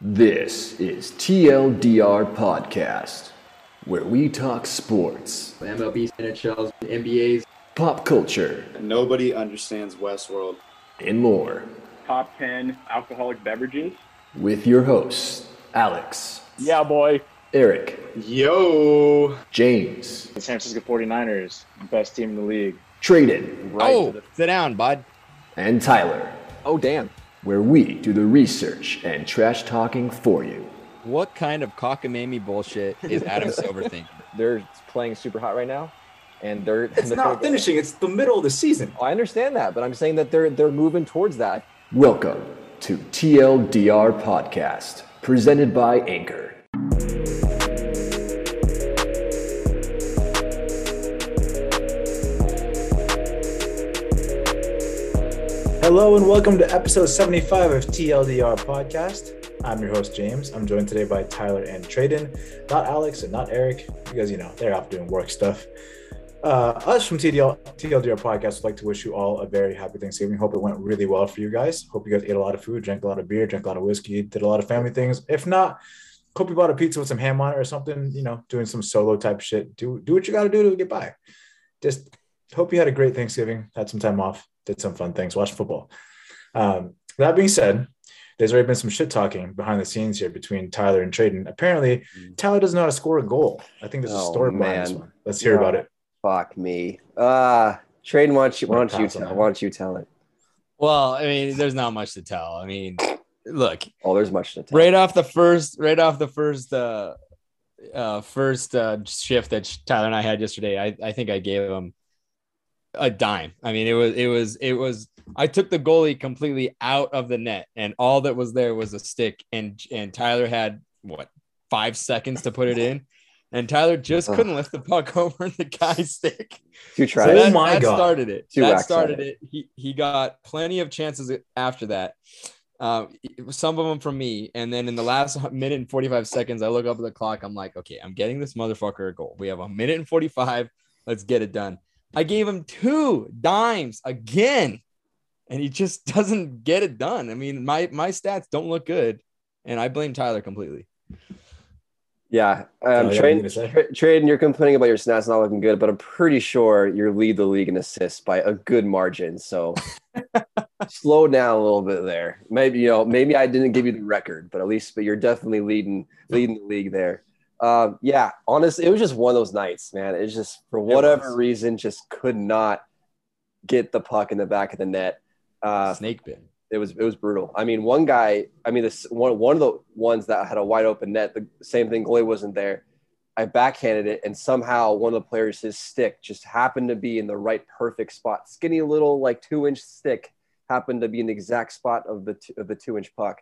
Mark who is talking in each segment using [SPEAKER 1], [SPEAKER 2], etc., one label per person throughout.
[SPEAKER 1] This is TLDR Podcast, where we talk sports,
[SPEAKER 2] MLB, NHLs, NBAs.
[SPEAKER 1] pop culture,
[SPEAKER 3] Nobody understands Westworld.
[SPEAKER 1] and more.
[SPEAKER 4] top 10 alcoholic beverages.
[SPEAKER 1] With your hosts, Alex,
[SPEAKER 4] Yeah, boy.
[SPEAKER 1] Eric,
[SPEAKER 3] Yo!
[SPEAKER 1] James,
[SPEAKER 5] The San Francisco 49ers, best team in the league.
[SPEAKER 1] Traded,
[SPEAKER 5] Right
[SPEAKER 6] oh,
[SPEAKER 5] to the-
[SPEAKER 6] sit down, bud.
[SPEAKER 1] and Tyler,
[SPEAKER 6] Oh, damn.
[SPEAKER 1] Where we do the research and trash talking for you.
[SPEAKER 6] What kind of cockamamie bullshit is Adam Silver thinking?
[SPEAKER 7] they're playing super hot right now, and they're
[SPEAKER 8] It's
[SPEAKER 7] they're
[SPEAKER 8] not
[SPEAKER 7] gonna-
[SPEAKER 8] finishing. It's the middle of the season.
[SPEAKER 7] Oh, I understand that, but I'm saying that they're they're moving towards that.
[SPEAKER 1] Welcome to TLDR Podcast, presented by Anchor.
[SPEAKER 8] Hello and welcome to episode 75 of TLDR Podcast. I'm your host, James. I'm joined today by Tyler and Tradon. Not Alex and not Eric, because, you know, they're off doing work stuff. Uh, us from TDL, TLDR Podcast would like to wish you all a very happy Thanksgiving. Hope it went really well for you guys. Hope you guys ate a lot of food, drank a lot of beer, drank a lot of whiskey, did a lot of family things. If not, hope you bought a pizza with some ham on it or something, you know, doing some solo type shit. Do, do what you got to do to get by. Just hope you had a great Thanksgiving, had some time off, did some fun things, watched football. Um, that being said, there's already been some shit talking behind the scenes here between Tyler and Tradon. Apparently, Tyler doesn't know how score a goal. I think there's a
[SPEAKER 9] Oh,
[SPEAKER 8] story behind this one. Let's hear about it.
[SPEAKER 9] Fuck me. Uh Tradon, why don't you why don't you tell
[SPEAKER 8] that.
[SPEAKER 9] why don't you tell it?
[SPEAKER 6] Well, I mean, there's not much to tell. I mean, look,
[SPEAKER 9] Oh, there's much to tell.
[SPEAKER 6] right off the first, right off the first, uh, uh, first uh, shift that Tyler and I had yesterday, I, I think I gave him a dime. I mean, it was, it was, it was. I took the goalie completely out of the net, and all that was there was a stick, and and Tyler had what five seconds to put it in, and Tyler just couldn't lift the puck over the guy's stick.
[SPEAKER 9] Two
[SPEAKER 6] So
[SPEAKER 9] tries.
[SPEAKER 8] Oh
[SPEAKER 6] that,
[SPEAKER 8] my
[SPEAKER 6] that
[SPEAKER 8] God.
[SPEAKER 6] started it.
[SPEAKER 9] Two
[SPEAKER 6] that
[SPEAKER 9] whacks
[SPEAKER 6] started
[SPEAKER 9] it.
[SPEAKER 6] it. He he got plenty of chances after that. Um, some of them from me, and then in the last minute and forty five seconds, I look up at the clock. I'm like, okay, I'm getting this motherfucker a goal. We have a minute and forty five. Let's get it done. I gave him two dimes again, and he just doesn't get it done. I mean, my my stats don't look good, and I blame Tyler completely.
[SPEAKER 9] Yeah.
[SPEAKER 8] Oh,
[SPEAKER 9] Um
[SPEAKER 8] yeah,
[SPEAKER 9] Tradon,
[SPEAKER 8] you gonna say?
[SPEAKER 9] Tra- Tradon, you're complaining about your stats not looking good, but I'm pretty sure you lead the league in assists by a good margin. So slow down a little bit there. Maybe you know, maybe I didn't give you the record, but at least but you're definitely leading leading the league there. Um, yeah, honestly, it was just one of those nights, man. It's just for whatever reason, just could not get the puck in the back of the net. Uh,
[SPEAKER 6] Snake bit.
[SPEAKER 9] it was it was brutal. I mean, one guy, I mean, this one one of the ones that had a wide open net, the same thing, goalie wasn't there. I backhanded it, and somehow one of the players, his stick just happened to be in the right perfect spot. Skinny little like two inch stick happened to be in the exact spot of the two, of the two inch puck.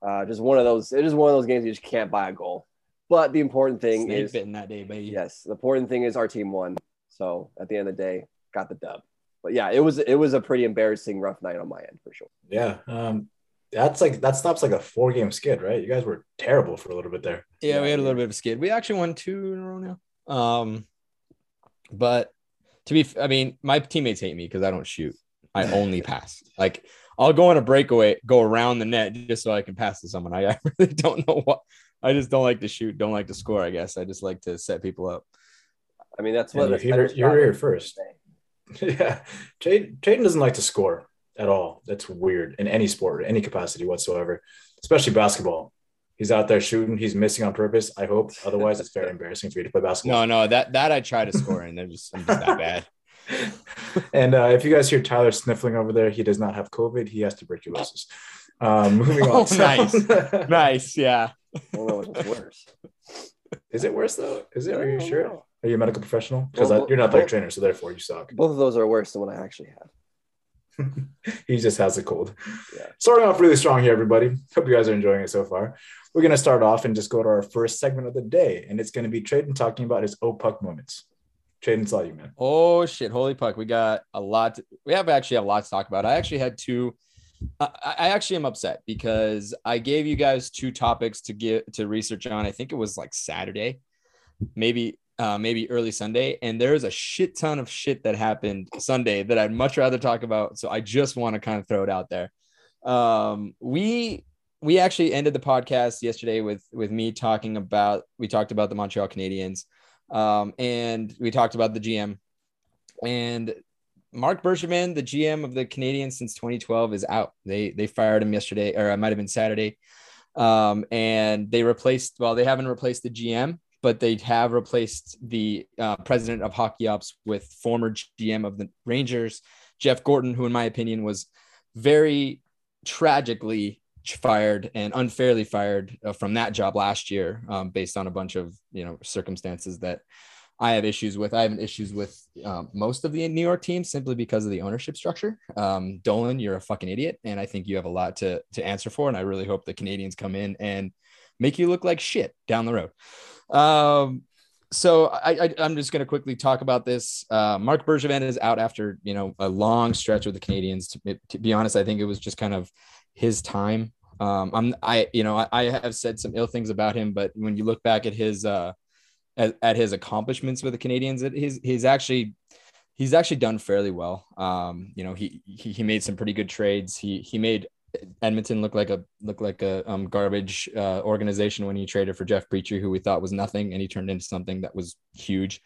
[SPEAKER 9] Uh, just one of those. It is one of those games you just can't buy a goal. But the important thing
[SPEAKER 6] Snake
[SPEAKER 9] is,
[SPEAKER 6] bitten that day, baby.
[SPEAKER 9] yes, the important thing is our team won. So at the end of the day, got the dub. But yeah, it was it was a pretty embarrassing rough night on my end for sure.
[SPEAKER 8] Yeah. Um, that's like, that stops like a four game skid, right? You guys were terrible for a little bit there.
[SPEAKER 6] Yeah, we had a little bit of a skid. We actually won two in a row now. Um, but to be, I mean, my teammates hate me because I don't shoot. I only pass. Like I'll go on a breakaway, go around the net just so I can pass to someone. I, I really don't know what. I just don't like to shoot. Don't like to score. I guess I just like to set people up.
[SPEAKER 9] I mean, that's what
[SPEAKER 8] you
[SPEAKER 9] that's
[SPEAKER 8] hear-
[SPEAKER 9] better
[SPEAKER 8] you're here first. yeah. Tradon, Tradon doesn't like to score at all. That's weird in any sport, any capacity whatsoever, especially basketball. He's out there shooting. He's missing on purpose. I hope. Otherwise, it's very embarrassing for you to play basketball.
[SPEAKER 6] No, no, that that I try to score and they're just I'm just that bad.
[SPEAKER 8] and uh, if you guys hear Tyler sniffling over there, he does not have COVID. He has tuberculosis. Um, moving on.
[SPEAKER 6] Oh, nice. Nice, yeah.
[SPEAKER 9] I don't know what's worse.
[SPEAKER 8] Is it worse though? Is it?
[SPEAKER 9] I
[SPEAKER 8] Are you sure?
[SPEAKER 9] know.
[SPEAKER 8] Are you a medical professional? Because
[SPEAKER 9] Well,
[SPEAKER 8] you're not their
[SPEAKER 9] well-
[SPEAKER 8] trainer, so therefore you suck.
[SPEAKER 9] Both of those are worse than what I actually have.
[SPEAKER 8] he just has a cold.
[SPEAKER 9] Yeah.
[SPEAKER 8] Starting off really strong here, everybody. Hope you guys are enjoying it so far. We're going to start off and just go to our first segment of the day, and it's going to be Tradon talking about his O puck moments. Tradon, it's all you, man.
[SPEAKER 6] Oh shit! Holy puck! We got a lot. To, we have actually a lot to talk about. I actually had two. I, I actually am upset because I gave you guys two topics to get to research on. I think it was like Saturday, maybe uh, maybe early Sunday, and there's a shit ton of shit that happened Sunday that I'd much rather talk about. So I just want to kind of throw it out there. Um, we we actually ended the podcast yesterday with with me talking about we talked about the Montreal Canadiens, um, and we talked about the GM, and Marc Bergevin, the GM of the Canadiens since 2012, is out. They they fired him yesterday, or it might have been Saturday, um, and they replaced. Well, they haven't replaced the GM, but they have replaced the uh, president of hockey ops with former GM of the Rangers, Jeff Gorton, who, in my opinion, was very tragically fired and unfairly fired uh, from that job last year, um, based on a bunch of you know circumstances that I have issues with. I have issues with um, most of the New York teams simply because of the ownership structure. Um, Dolan, you're a fucking idiot, and I think you have a lot to to answer for. And I really hope the Canadiens come in and make you look like shit down the road. Um, so I, I am just going to quickly talk about this. Uh, Marc Bergevin is out after you know a long stretch with the Canadiens. To, to be honest, I think it was just kind of his time. Um, I'm I you know I, I, have said some ill things about him, but when you look back at his uh at, at his accomplishments with the Canadiens, he's he's actually he's actually done fairly well. Um, you know he, he he made some pretty good trades. He he made Edmonton look like a looked like a um, garbage uh, organization when he traded for Jeff Petry, who we thought was nothing, and he turned into something that was huge.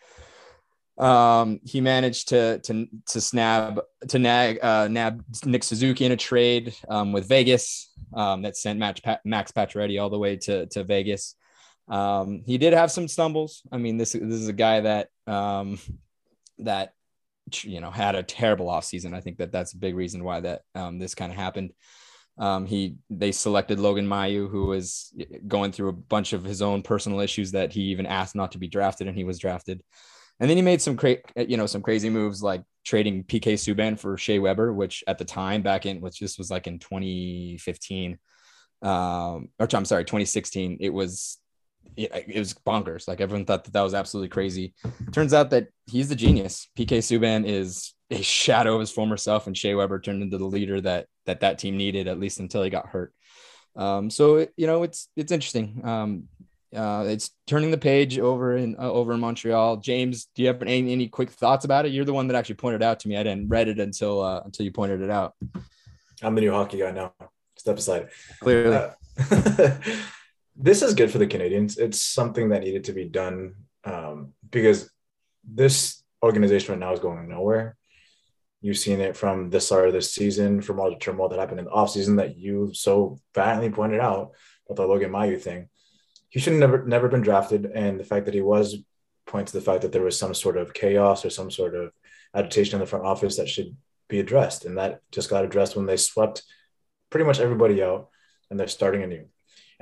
[SPEAKER 6] Um, he managed to to to snab to nag uh, nab Nick Suzuki in a trade um, with Vegas um, that sent Max, Max Pacioretty all the way to to Vegas. Um, he did have some stumbles. I mean, this this is a guy that um, that you know had a terrible offseason. I think that that's a big reason why that um, this kind of happened. Um, he they selected Logan Mailloux, who was going through a bunch of his own personal issues that he even asked not to be drafted, and he was drafted. And then he made some cra- you know some crazy moves like trading PK Subban for Shea Weber, which at the time back in which this was like in 2015, um, or I'm sorry 2016, it was it, it was bonkers. Like everyone thought that that was absolutely crazy. Turns out that he's the genius. PK Subban is a shadow of his former self, and Shea Weber turned into the leader that that that team needed, at least until he got hurt. Um, so you know, it's it's interesting. Um, uh, it's turning the page over in uh, over in Montreal. James, do you have any, any quick thoughts about it? You're the one that actually pointed out to me. I didn't read it until uh, until you pointed it out.
[SPEAKER 8] I'm the new hockey guy now. Step aside.
[SPEAKER 6] Clearly,
[SPEAKER 8] uh, this is good for the Canadiens. It's something that needed to be done um, because this organization right now is going nowhere. You've seen it from the start of this season, from all the turmoil that happened in the offseason that you so valiantly pointed out with the Logan Mailloux thing. He should have never never been drafted. And the fact that he was points to the fact that there was some sort of chaos or some sort of agitation in the front office that should be addressed. And that just got addressed when they swept pretty much everybody out and they're starting anew.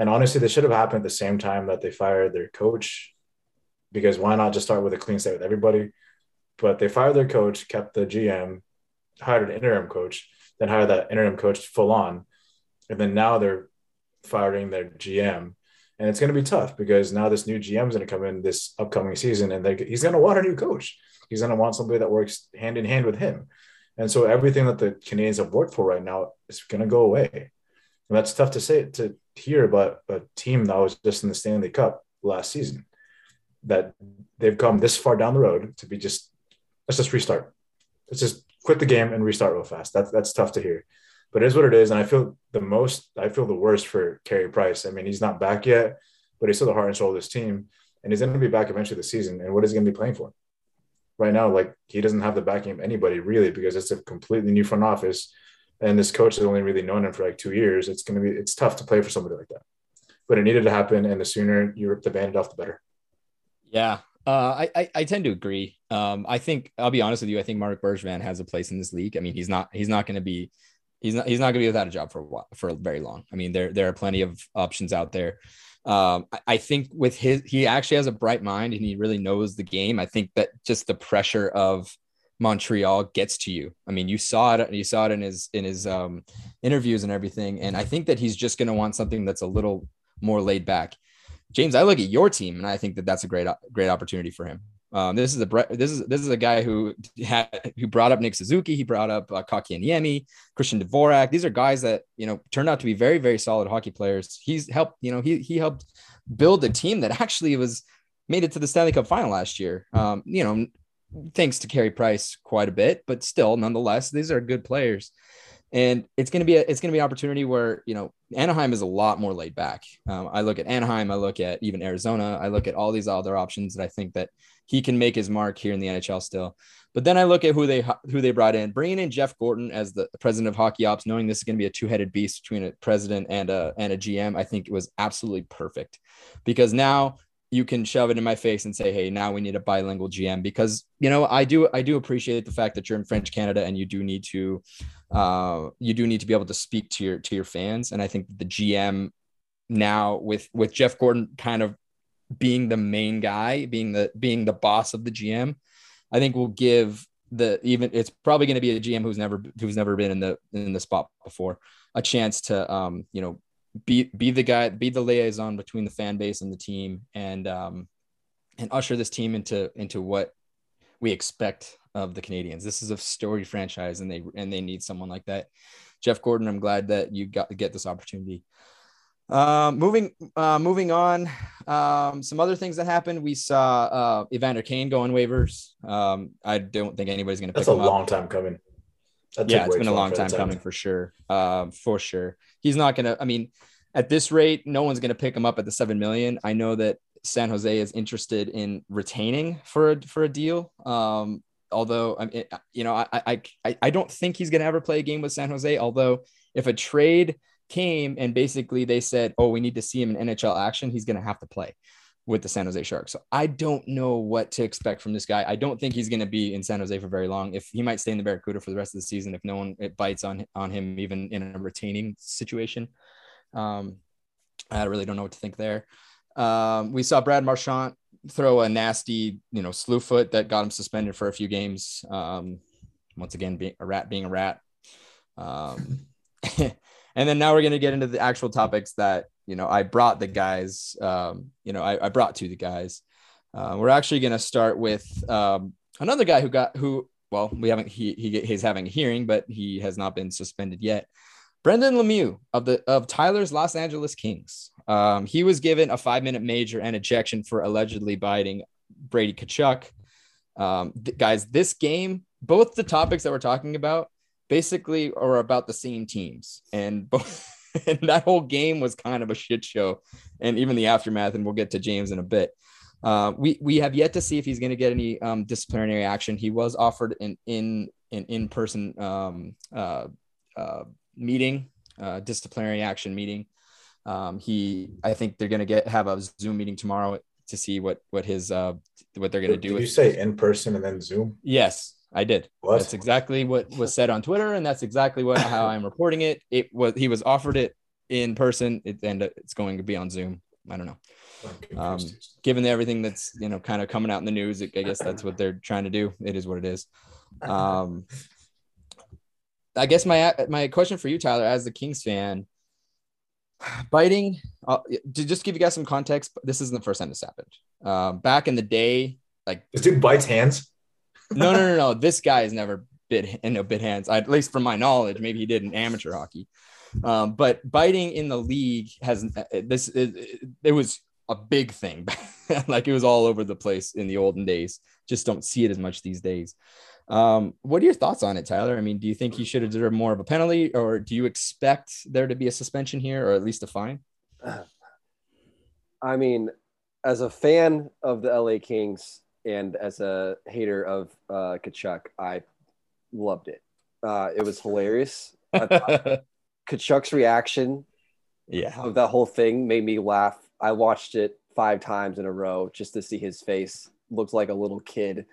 [SPEAKER 8] And honestly, this should have happened at the same time that they fired their coach, because why not just start with a clean slate with everybody? But they fired their coach, kept the GM, hired an interim coach, then hired that interim coach full on, and then now they're firing their GM. And it's going to be tough because now this new GM is going to come in this upcoming season, and he's going to want a new coach. He's going to want somebody that works hand in hand with him. And so everything that the Canadiens have worked for right now is going to go away. And that's tough to say to hear but a team that was just in the Stanley Cup last season. That they've come this far down the road to be just let's just restart. Let's just quit the game and restart real fast. That's that's tough to hear. But it is what it is. And I feel the most I feel the worst for Carey Price. I mean, he's not back yet, but he's still the heart and soul of this team. And he's going to be back eventually this season. And what is he going to be playing for? Right now, like he doesn't have the backing of anybody really because it's a completely new front office and this coach has only really known him for like two years, it's going to be it's tough to play for somebody like that. But it needed to happen, and the sooner you rip the bandit off, the better.
[SPEAKER 6] Yeah, uh, I, I, I tend to agree. Um, I think I'll be honest with you. I think Marc Bergevin has a place in this league. I mean, he's not he's not going to be he's not he's not going to be without a job for a while, for very long. I mean, there there are plenty of options out there. Um, I, I think with his he actually has a bright mind and he really knows the game. I think that just the pressure of Montreal gets to you. I mean, you saw it. You saw it in his in his um, interviews and everything. And I think that he's just going to want something that's a little more laid back. James, I look at your team and I think that that's a great great opportunity for him. Um, this is a this is this is a guy who had who brought up Nick Suzuki. He brought up uh, Kotkaniemi, Christian Dvorak. These are guys that you know turned out to be very very solid hockey players. He's helped you know he he helped build a team that actually was made it to the Stanley Cup final last year. Um, you know, thanks to Carey Price quite a bit, but still, nonetheless, these are good players. and it's to be a, it's to be an opportunity where you know Anaheim is a lot more laid back. Um, I look at Anaheim, I look at even Arizona, I look at all these other options that I think that he can make his mark here in the NHL still. But then I look at who they who they brought in, bringing in Jeff Gorton as the president of hockey ops, knowing this is going to be a two headed beast between a president and a and a GM. I think it was absolutely perfect because now you can shove it in my face and say, "Hey, now we need a bilingual GM." Because you know, I do I do appreciate the fact that you're in French Canada and you do need to uh, you do need to be able to speak to your to your fans. And I think the GM now with with Jeff Gorton kind of being the main guy, being the being the boss of the GM, I think will give the even it's probably going to be a GM who's never who's never been in the in the spot before a chance to um you know be be the guy, be the liaison between the fan base and the team, and um, and usher this team into into what we expect of the Canadiens. This is a story franchise, and they and they need someone like that. Jeff Gorton, I'm glad that you got to get this opportunity. Uh, moving uh, moving on, um, some other things that happened. We saw uh, Evander Kane go on waivers. Um, I don't think anybody's going to.
[SPEAKER 8] That's a long up. time coming.
[SPEAKER 6] Yeah, it's been a long time, time coming for sure. Um, for sure he's not going to, I mean, at this rate, no one's going to pick him up at the 7 million. I know that San Jose is interested in retaining for a, for a deal. Um, although, I mean, you know, I, I, I don't think he's going to ever play a game with San Jose. Although if a trade came and basically they said, oh, we need to see him in NHL action, he's going to have to play with the San Jose Sharks. So I don't know what to expect from this guy. I don't think he's going to be in San Jose for very long. If he might stay in the Barracuda for the rest of the season, if no one it bites on on him, even in a retaining situation, um, I really don't know what to think there. Um, we saw Brad Marchand throw a nasty, you know, slew foot that got him suspended for a few games. Um, once again, being a rat being a rat. Um, and then now we're going to get into the actual topics that you know, I brought the guys, um, you know, I, I, brought to the guys. Uh, we're actually going to start with um, another guy who got, who, well, we haven't, he, he, he's having a hearing, but he has not been suspended yet. Brendan Lemieux of the, of Tyler's Los Angeles Kings. Um, he was given a five minute major and ejection for allegedly biting Brady Tkachuk. Um, th- guys, this game, both the topics that we're talking about basically are about the same teams and both and that whole game was kind of a shit show. And even the aftermath, and we'll get to James in a bit. Uh, we we have yet to see if he's going to get any um, disciplinary action. He was offered an in an in person um, uh, uh, meeting, uh, disciplinary action meeting. Um, he, I think they're going to get have a Zoom meeting tomorrow to see what what his uh, what they're going to do.
[SPEAKER 8] Did you say in person and then Zoom?
[SPEAKER 6] Yes, I did. What? That's exactly what was said on Twitter, and that's exactly what how I'm reporting it. It was he was offered it in person, it, and it's going to be on Zoom. I don't know. Um, given everything that's you know kind of coming out in the news, I guess that's what they're trying to do. It is what it is. Um, I guess my my question for you, Tyler, as the Kings fan, biting. Uh, to just give you guys some context, this isn't the first time this happened. Um, back in the day, like
[SPEAKER 8] this dude bites hands
[SPEAKER 6] no, no, no, no. This guy has never bit in no bit hands. at least from my knowledge, maybe he did in amateur hockey. Um, but biting in the league has uh, this. It, it was a big thing. like it was all over the place in the olden days. Just don't see it as much these days. Um, what are your thoughts on it, Tyler? I mean, do you think he should have deserved more of a penalty, or do you expect there to be a suspension here, or at least a fine?
[SPEAKER 9] I mean, as a fan of the LA Kings, and as a hater of uh, Tkachuk, I loved it. Uh, it was hilarious. Tkachuk's reaction,
[SPEAKER 6] yeah,
[SPEAKER 9] of that whole thing made me laugh. I watched it five times in a row just to see his face. Looked like a little kid,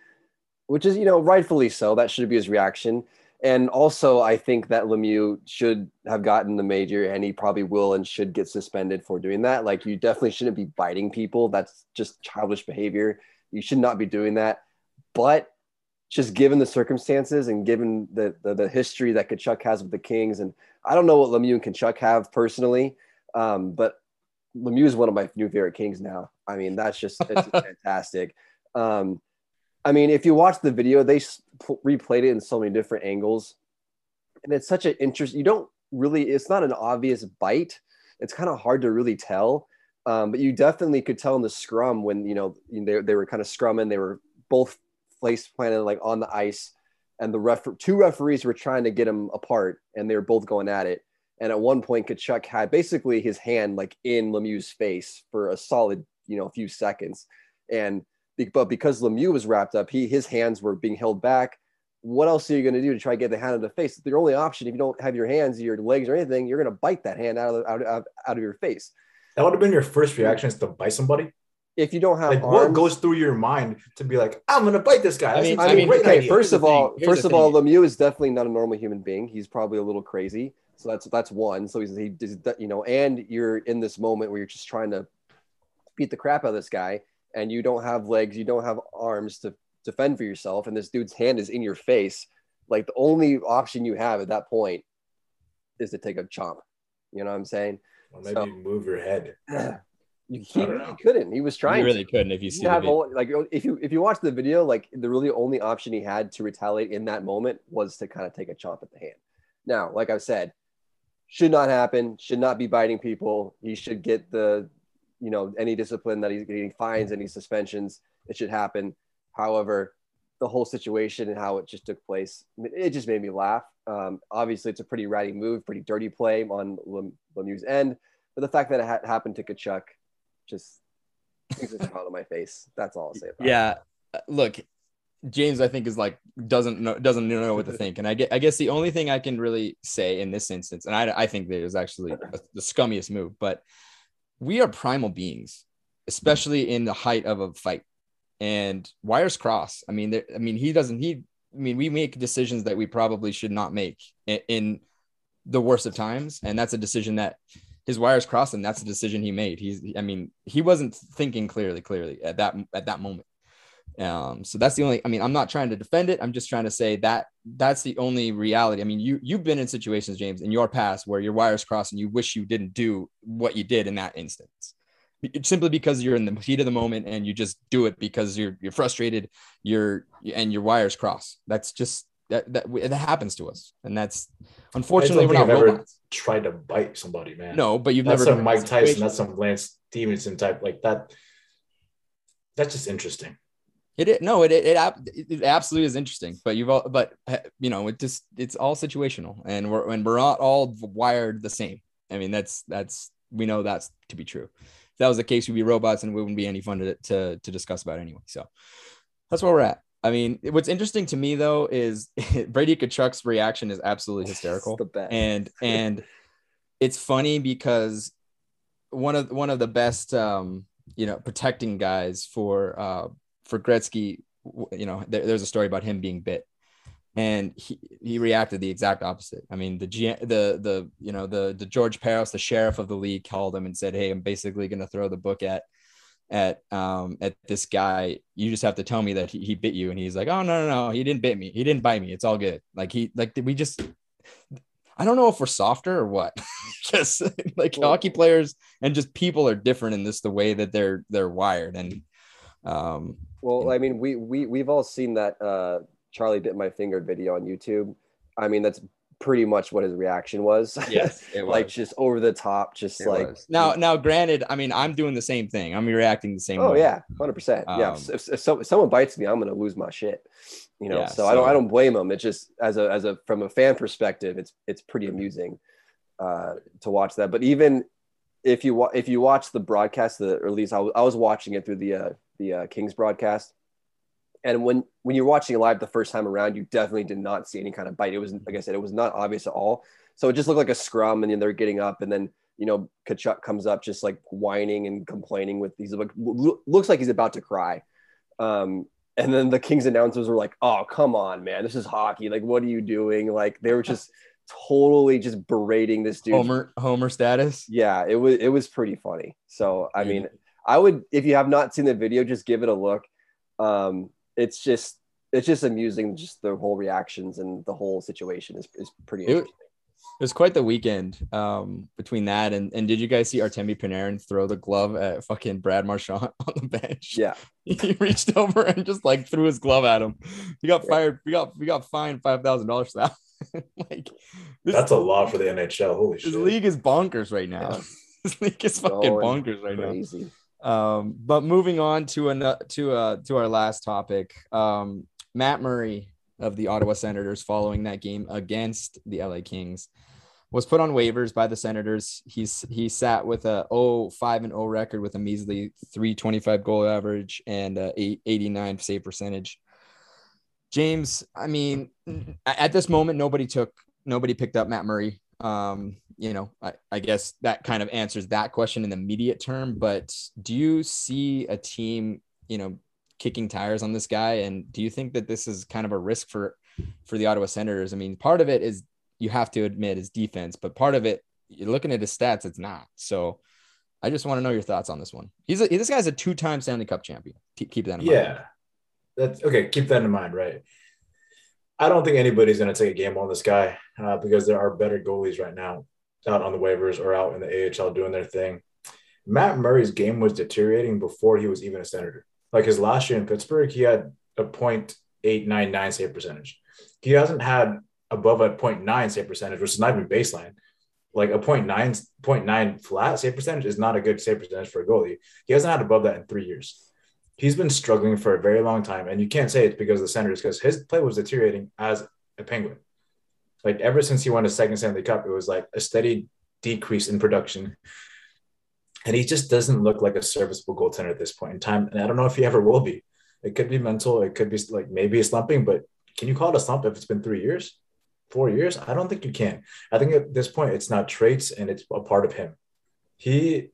[SPEAKER 9] which is you know rightfully so. That should be his reaction. And also, I think that Lemieux should have gotten the major, and he probably will and should get suspended for doing that. Like, you definitely shouldn't be biting people. That's just childish behavior. You should not be doing that. But just given the circumstances and given the, the, the history that Tkachuk has with the Kings, and I don't know what Lemieux and Tkachuk have personally, um, but Lemieux is one of my new favorite Kings now. I mean, that's just it's fantastic. Um, I mean, if you watch the video, they replayed it in so many different angles, and it's such an interest. You don't really, it's not an obvious bite. It's kind of hard to really tell. Um, but you definitely could tell in the scrum when you know they, they were kind of scrumming, they were both place planted like on the ice, and the ref two referees were trying to get him apart, and they were both going at it. And at one point, Tkachuk had basically his hand like in Lemieux's face for a solid, you know, a few seconds. And but because Lemieux was wrapped up, he his hands were being held back. What else are you going to do to try to get the hand in the face? The only option, if you don't have your hands, your legs, or anything, you're going to bite that hand out of the, out, out, out of your face.
[SPEAKER 8] That would have been your first reaction is to bite somebody.
[SPEAKER 9] If you don't have
[SPEAKER 8] Like,
[SPEAKER 9] arms,
[SPEAKER 8] what goes through your mind to be like, I'm gonna bite this guy?
[SPEAKER 6] I mean-
[SPEAKER 9] I mean,
[SPEAKER 8] great
[SPEAKER 9] okay.
[SPEAKER 8] idea.
[SPEAKER 9] First
[SPEAKER 6] Here's
[SPEAKER 9] of all.
[SPEAKER 6] Here's
[SPEAKER 9] first
[SPEAKER 6] the
[SPEAKER 9] of all. Lemieux is definitely not a normal human being. He's probably a little crazy. So that's that's one. So he's he does you know, and you're in this moment where you're just trying to beat the crap out of this guy, and you don't have legs, you don't have arms to defend for yourself, and this dude's hand is in your face. Like the only option you have at that point is to take a chomp. You know what I'm saying?
[SPEAKER 8] Or maybe
[SPEAKER 9] so-
[SPEAKER 8] you move your head.
[SPEAKER 9] You, he, he couldn't. He was trying.
[SPEAKER 6] You really
[SPEAKER 9] to.
[SPEAKER 6] couldn't if you see the
[SPEAKER 9] have
[SPEAKER 6] video.
[SPEAKER 9] like if you if you watch the video, like the really only option he had to retaliate in that moment was to kind of take a chomp at the hand. Now, like I've said, should not happen. Should not be biting people. He should get the, you know, any discipline that he's getting fines, any suspensions. It should happen. However, the whole situation and how it just took place, it just made me laugh. Um, obviously, it's a pretty ratty move, pretty dirty play on Lem- Lemieux's end, but the fact that it ha- happened to Tkachuk just brings a smile to my face. That's all I'll say about it.
[SPEAKER 6] Yeah. Uh, Look, James, I think is like doesn't know doesn't know what to think, and I get I guess the only thing I can really say in this instance, and I I think that it was actually the scummiest move, but we are primal beings, especially in the height of a fight, and wires cross. I mean, there, I mean he doesn't he. I mean, we make decisions that we probably should not make in, in the worst of times, and that's a decision that his wires crossed, and that's a decision he made. He's, I mean, he wasn't thinking clearly, clearly at that at that moment. Um, so that's the only. I mean, I'm not trying to defend it. I'm just trying to say that that's the only reality. I mean, you you've been in situations, James, in your past where your wires cross, and you wish you didn't do what you did in that instance, It's simply because you're in the heat of the moment and you just do it because you're you're frustrated. You're and your wires cross. That's just that that that happens to us, and that's unfortunately we're not
[SPEAKER 8] I've ever tried to bite somebody, man.
[SPEAKER 6] No, but you've
[SPEAKER 8] that's
[SPEAKER 6] never
[SPEAKER 8] some Mike Tyson, that's some Lance Stephenson type like that. That's just interesting.
[SPEAKER 6] It, it no, it it, it it absolutely is interesting, but you've all, but uh, you know, it just it's all situational, and we're and we're not all wired the same. I mean, that's that's we know that's to be true. If that was the case, we'd be robots, and it wouldn't be any fun to to to discuss about anyway. So that's where we're at. I mean, what's interesting to me though is Brady Tkachuk's reaction is absolutely hysterical
[SPEAKER 9] It's the best.
[SPEAKER 6] and and it's funny because one of one of the best um you know protecting guys for uh for Gretzky you know there, there's a story about him being bit. And he he reacted the exact opposite. I mean the G, the the you know the the George Parros, the sheriff of the league called him and said hey i'm basically going to throw the book at at um at this guy. You just have to tell me that he, he bit you. And he's like oh no no no. He didn't bit me. He didn't bite me. It's all good. Like he like we just I don't know if we're softer or what. just like
[SPEAKER 9] Well-
[SPEAKER 6] hockey players and just people are different in this the way that they're they're wired. And um
[SPEAKER 9] Well, I mean, we we we've all seen that uh, Charlie bit my finger video on YouTube. I mean, that's pretty much what his reaction was.
[SPEAKER 6] it
[SPEAKER 9] like just over the top, just
[SPEAKER 6] It
[SPEAKER 9] like
[SPEAKER 6] was. now now granted I mean I'm doing the same thing I'm reacting the same way.
[SPEAKER 9] Oh
[SPEAKER 6] way
[SPEAKER 9] yeah, hundred percent. Yeah,
[SPEAKER 6] Um,
[SPEAKER 9] if, if, if so- if someone bites me, I'm gonna lose my shit. You know,
[SPEAKER 6] Yeah,
[SPEAKER 9] so, I don't I don't blame them. It's just as a as a from a fan perspective, it's it's pretty amusing uh, to watch that. But even if you wa- if you watch the broadcast, the or at least I was, I was watching it through the uh, the uh, Kings broadcast, and when when you're watching it live the first time around, you definitely did not see any kind of bite. It was like I said, it was not obvious at all. So it just looked like a scrum, and then they're getting up, and then you know Tkachuk comes up just like whining and complaining with he's like looks like he's about to cry. Um, and then the Kings announcers were like, "Oh, come on, man, this is hockey. Like, what are you doing?" Like they were just totally just berating this dude.
[SPEAKER 6] Homer Homer status
[SPEAKER 9] Yeah, it was it was pretty funny. So I mean, I would if you have not seen the video, just give it a look. Um, it's just it's just amusing, just the whole reactions and the whole situation is, is pretty
[SPEAKER 6] It-
[SPEAKER 9] interesting.
[SPEAKER 6] it was quite the weekend um between that and and did you guys see Artemi Panarin throw the glove at fucking Brad Marchand on the bench
[SPEAKER 9] Yeah,
[SPEAKER 6] he reached over and just like threw his glove at him. He got
[SPEAKER 9] Yeah.
[SPEAKER 6] fired. We got we got fined five thousand dollars for that. like this,
[SPEAKER 8] That's a lot for the NHL. Holy
[SPEAKER 6] this
[SPEAKER 8] shit.
[SPEAKER 6] This league is bonkers right now.
[SPEAKER 9] Yeah.
[SPEAKER 6] this league is fucking
[SPEAKER 9] Going
[SPEAKER 6] bonkers right now. Um, but moving on to an to uh to our last topic. Um, Matt Murray of the Ottawa Senators following that game against the LA Kings was put on waivers by the Senators. He's he sat with a 5 and 0 record with a measly 325 goal average and a 89 save percentage. James, I mean, at this moment, nobody took nobody picked up Matt Murray. Um, you know, I, I guess that kind of answers that question in the immediate term. But do you see a team, you know, kicking tires on this guy? And do you think that this is kind of a risk for for the Ottawa Senators? I mean, part of it is you have to admit is defense, but part of it, you're looking at his stats, it's not. So I just want to know your thoughts on this one. He's a, this guy's a two-time Stanley Cup champion. Keep, keep that in
[SPEAKER 8] yeah.
[SPEAKER 6] mind.
[SPEAKER 8] Yeah, that's okay. Keep that in mind, right? I don't think anybody's going to take a game on this guy uh, because there are better goalies right now out on the waivers or out in the AHL doing their thing. Matt Murray's game was deteriorating before he was even a Senator. Like his last year in Pittsburgh, he had a .899 save percentage. He hasn't had above a 0.9 save percentage, which is not even baseline. Like a 0.9, 0.9 flat save percentage is not a good save percentage for a goalie. He hasn't had above that in three years. He's been struggling for a very long time. And you can't say it's because of the Senators, because his play was deteriorating as a Penguin. Like ever since he won a second Stanley Cup, it was like a steady decrease in production. And he just doesn't look like a serviceable goaltender at this point in time. And I don't know if he ever will be. It could be mental. It could be like maybe a slumping, but can you call it a slump if it's been three years? four years? I don't think you can. I think at this point, it's not traits and it's a part of him. He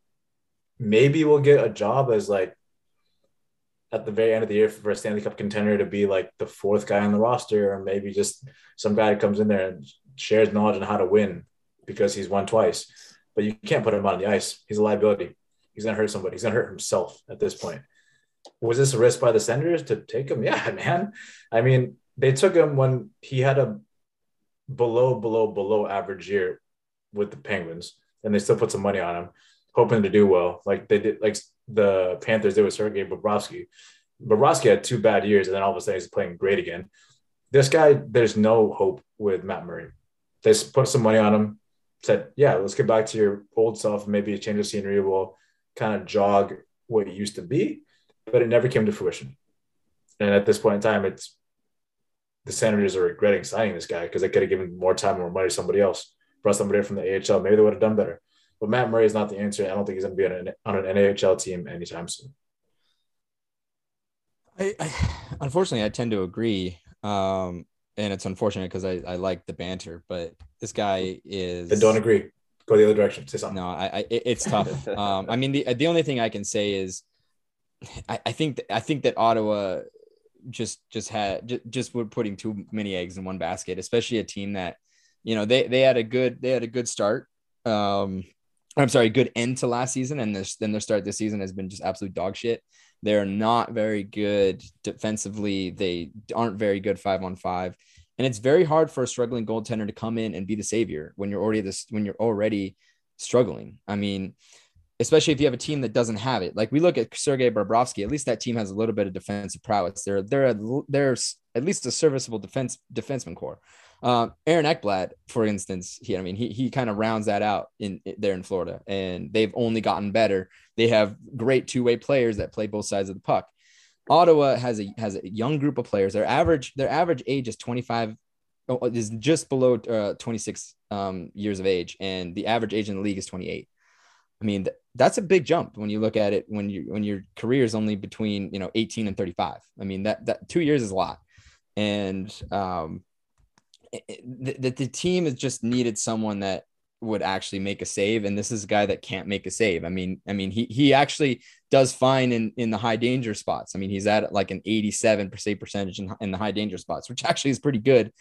[SPEAKER 8] maybe will get a job as like at the very end of the year for a Stanley Cup contender to be like the fourth guy on the roster, or maybe just some guy that comes in there and shares knowledge on how to win because he's won twice. But you can't put him on the ice. He's a liability. He's gonna hurt somebody. He's gonna hurt himself at this point. Was this a risk by the Senators to take him? Yeah, man. I mean, they took him when he had a below, below, below average year with the Penguins, and they still put some money on him, hoping to do well, like they did, like the Panthers did with Sergei Bobrovsky. Bobrovsky had two bad years, and then all of a sudden he's playing great again. This guy, there's no hope with Matt Murray. They put some money on him, said, "Yeah, let's get back to your old self. Maybe a change of scenery will kind of jog what it used to be," but it never came to fruition. And at this point in time, it's the Senators are regretting signing this guy because they could have given more time, more money to somebody else, brought somebody from the AHL. Maybe they would have done better. But Matt Murray is not the answer. I don't think he's going to be on an, on an NHL team anytime soon.
[SPEAKER 6] I, I, unfortunately, I tend to agree. Um, and it's unfortunate because I, I like the banter, but this guy is.
[SPEAKER 8] I don't agree. Go the other direction. Say something.
[SPEAKER 6] No, I, I it's tough. um, I mean, the, the only thing I can say is I, I think, th- I think that Ottawa just just had just, just were putting too many eggs in one basket, especially a team that, you know, they they had a good they had a good start. Um, I'm sorry, good end to last season, and this then their start this season has been just absolute dog shit. They're not very good defensively. They aren't very good five on five, and it's very hard for a struggling goaltender to come in and be the savior when you're already this when you're already struggling. I mean, especially if you have a team that doesn't have it. Like we look at Sergei Bobrovsky, at least that team has a little bit of defensive prowess. They're they're there's at least a serviceable defense defenseman core. Um, Aaron Ekblad, for instance, he I mean he he kind of rounds that out in, there in Florida, and they've only gotten better. They have great two way players that play both sides of the puck. Ottawa has a has a young group of players. Their average their average age is 25 is just below uh, 26 um, years of age, and the average age in the league is 28. I mean, th- that's a big jump when you look at it when you when your career is only between you know 18 and 35. I mean that that two years is a lot, and um, that the, team has just needed someone that would actually make a save and this is a guy that can't make a save. I mean i mean he he actually does fine in in the high danger spots. I mean he's at like an 87 percent percentage in, in the high danger spots which actually is pretty good.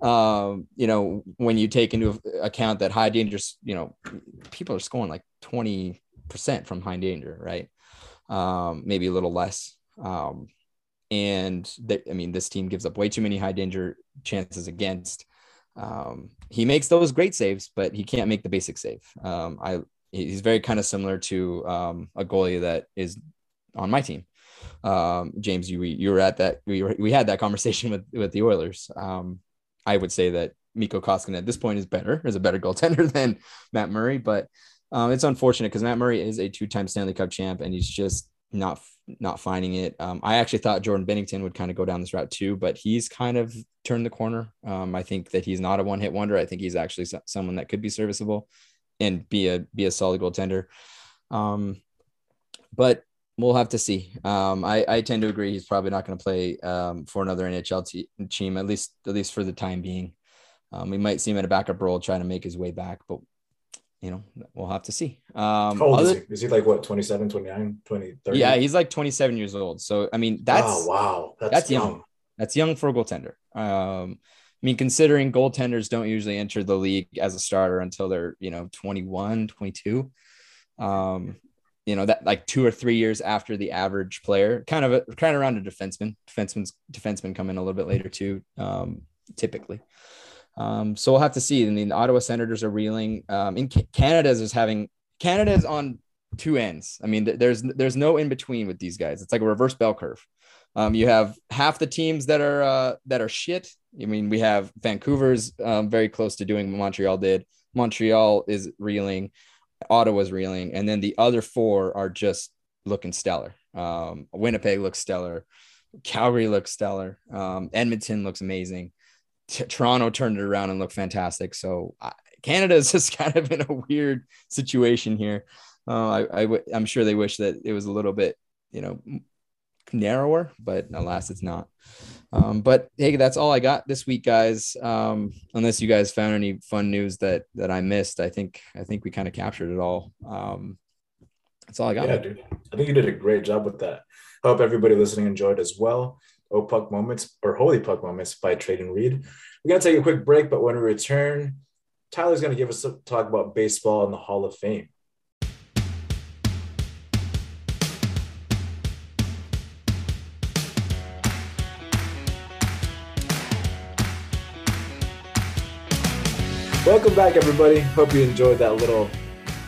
[SPEAKER 6] Um you know when you take into account that high danger you know people are scoring like 20 percent from high danger right? Um maybe a little less. Um and they, i mean this team gives up way too many high danger chances against um, he makes those great saves, but he can't make the basic save. Um, I he's very kind of similar to um, a goalie that is on my team. Um, James, you you were at that we were, we had that conversation with with the Oilers. Um, I would say that Mikko Koskinen at this point is better, is a better goaltender than Matt Murray, but um, it's unfortunate because Matt Murray is a two-time Stanley Cup champ and he's just not not finding it. Um, I actually thought Jordan Binnington would kind of go down this route too, but he's kind of turned the corner. Um, I think that he's not a one hit wonder. I think he's actually so- someone that could be serviceable and be a be a solid goaltender. Um, but we'll have to see. Um, I, I tend to agree he's probably not going to play um, for another NHL te- team at least at least for the time being. Um, we might see him in a backup role trying to make his way back, but you know we'll have to see. Um,
[SPEAKER 8] How old is he? Is he like what, 27, 29, 20, 30?
[SPEAKER 6] yeah, he's like 27 years old. So I mean that's
[SPEAKER 8] oh, wow. That's,
[SPEAKER 6] that's young.
[SPEAKER 8] young.
[SPEAKER 6] that's young for a goaltender. Um, I mean, considering goaltenders don't usually enter the league as a starter until they're, you know, 21, 22. Um, you know, that like two or three years after the average player, kind of a, kind of around a defenseman. Defenseman's defensemen come in a little bit later too, um, typically. Um, so we'll have to see. I mean, the Ottawa Senators are reeling. Um, in Ca- Canada's is having Canada's on two ends. I mean, th- there's there's no in between with these guys. It's like a reverse bell curve. Um, you have half the teams that are uh, that are shit. I mean, we have Vancouver's um, very close to doing what Montreal did. Montreal is reeling, Ottawa's reeling, and then the other four are just looking stellar. Um, Winnipeg looks stellar, Calgary looks stellar, um, Edmonton looks amazing. T- Toronto turned it around and looked fantastic. So Canada is just kind of in a weird situation here. Uh, I, I w- I'm sure they wish that it was a little bit, you know, narrower, but alas, it's not. Um, but hey, that's all I got this week, guys. Um, unless you guys found any fun news that that I missed, I think I think we kind of captured it all. Um, that's all I got.
[SPEAKER 8] Yeah, dude. I think you did a great job with that. Hope everybody listening enjoyed as well. Oh Puck Moments or Holy Puck Moments by Trade and Read. We're gonna take a quick break, but when we return, Tyler's gonna give us a talk about baseball and the Hall of Fame. Welcome back, everybody. Hope you enjoyed that little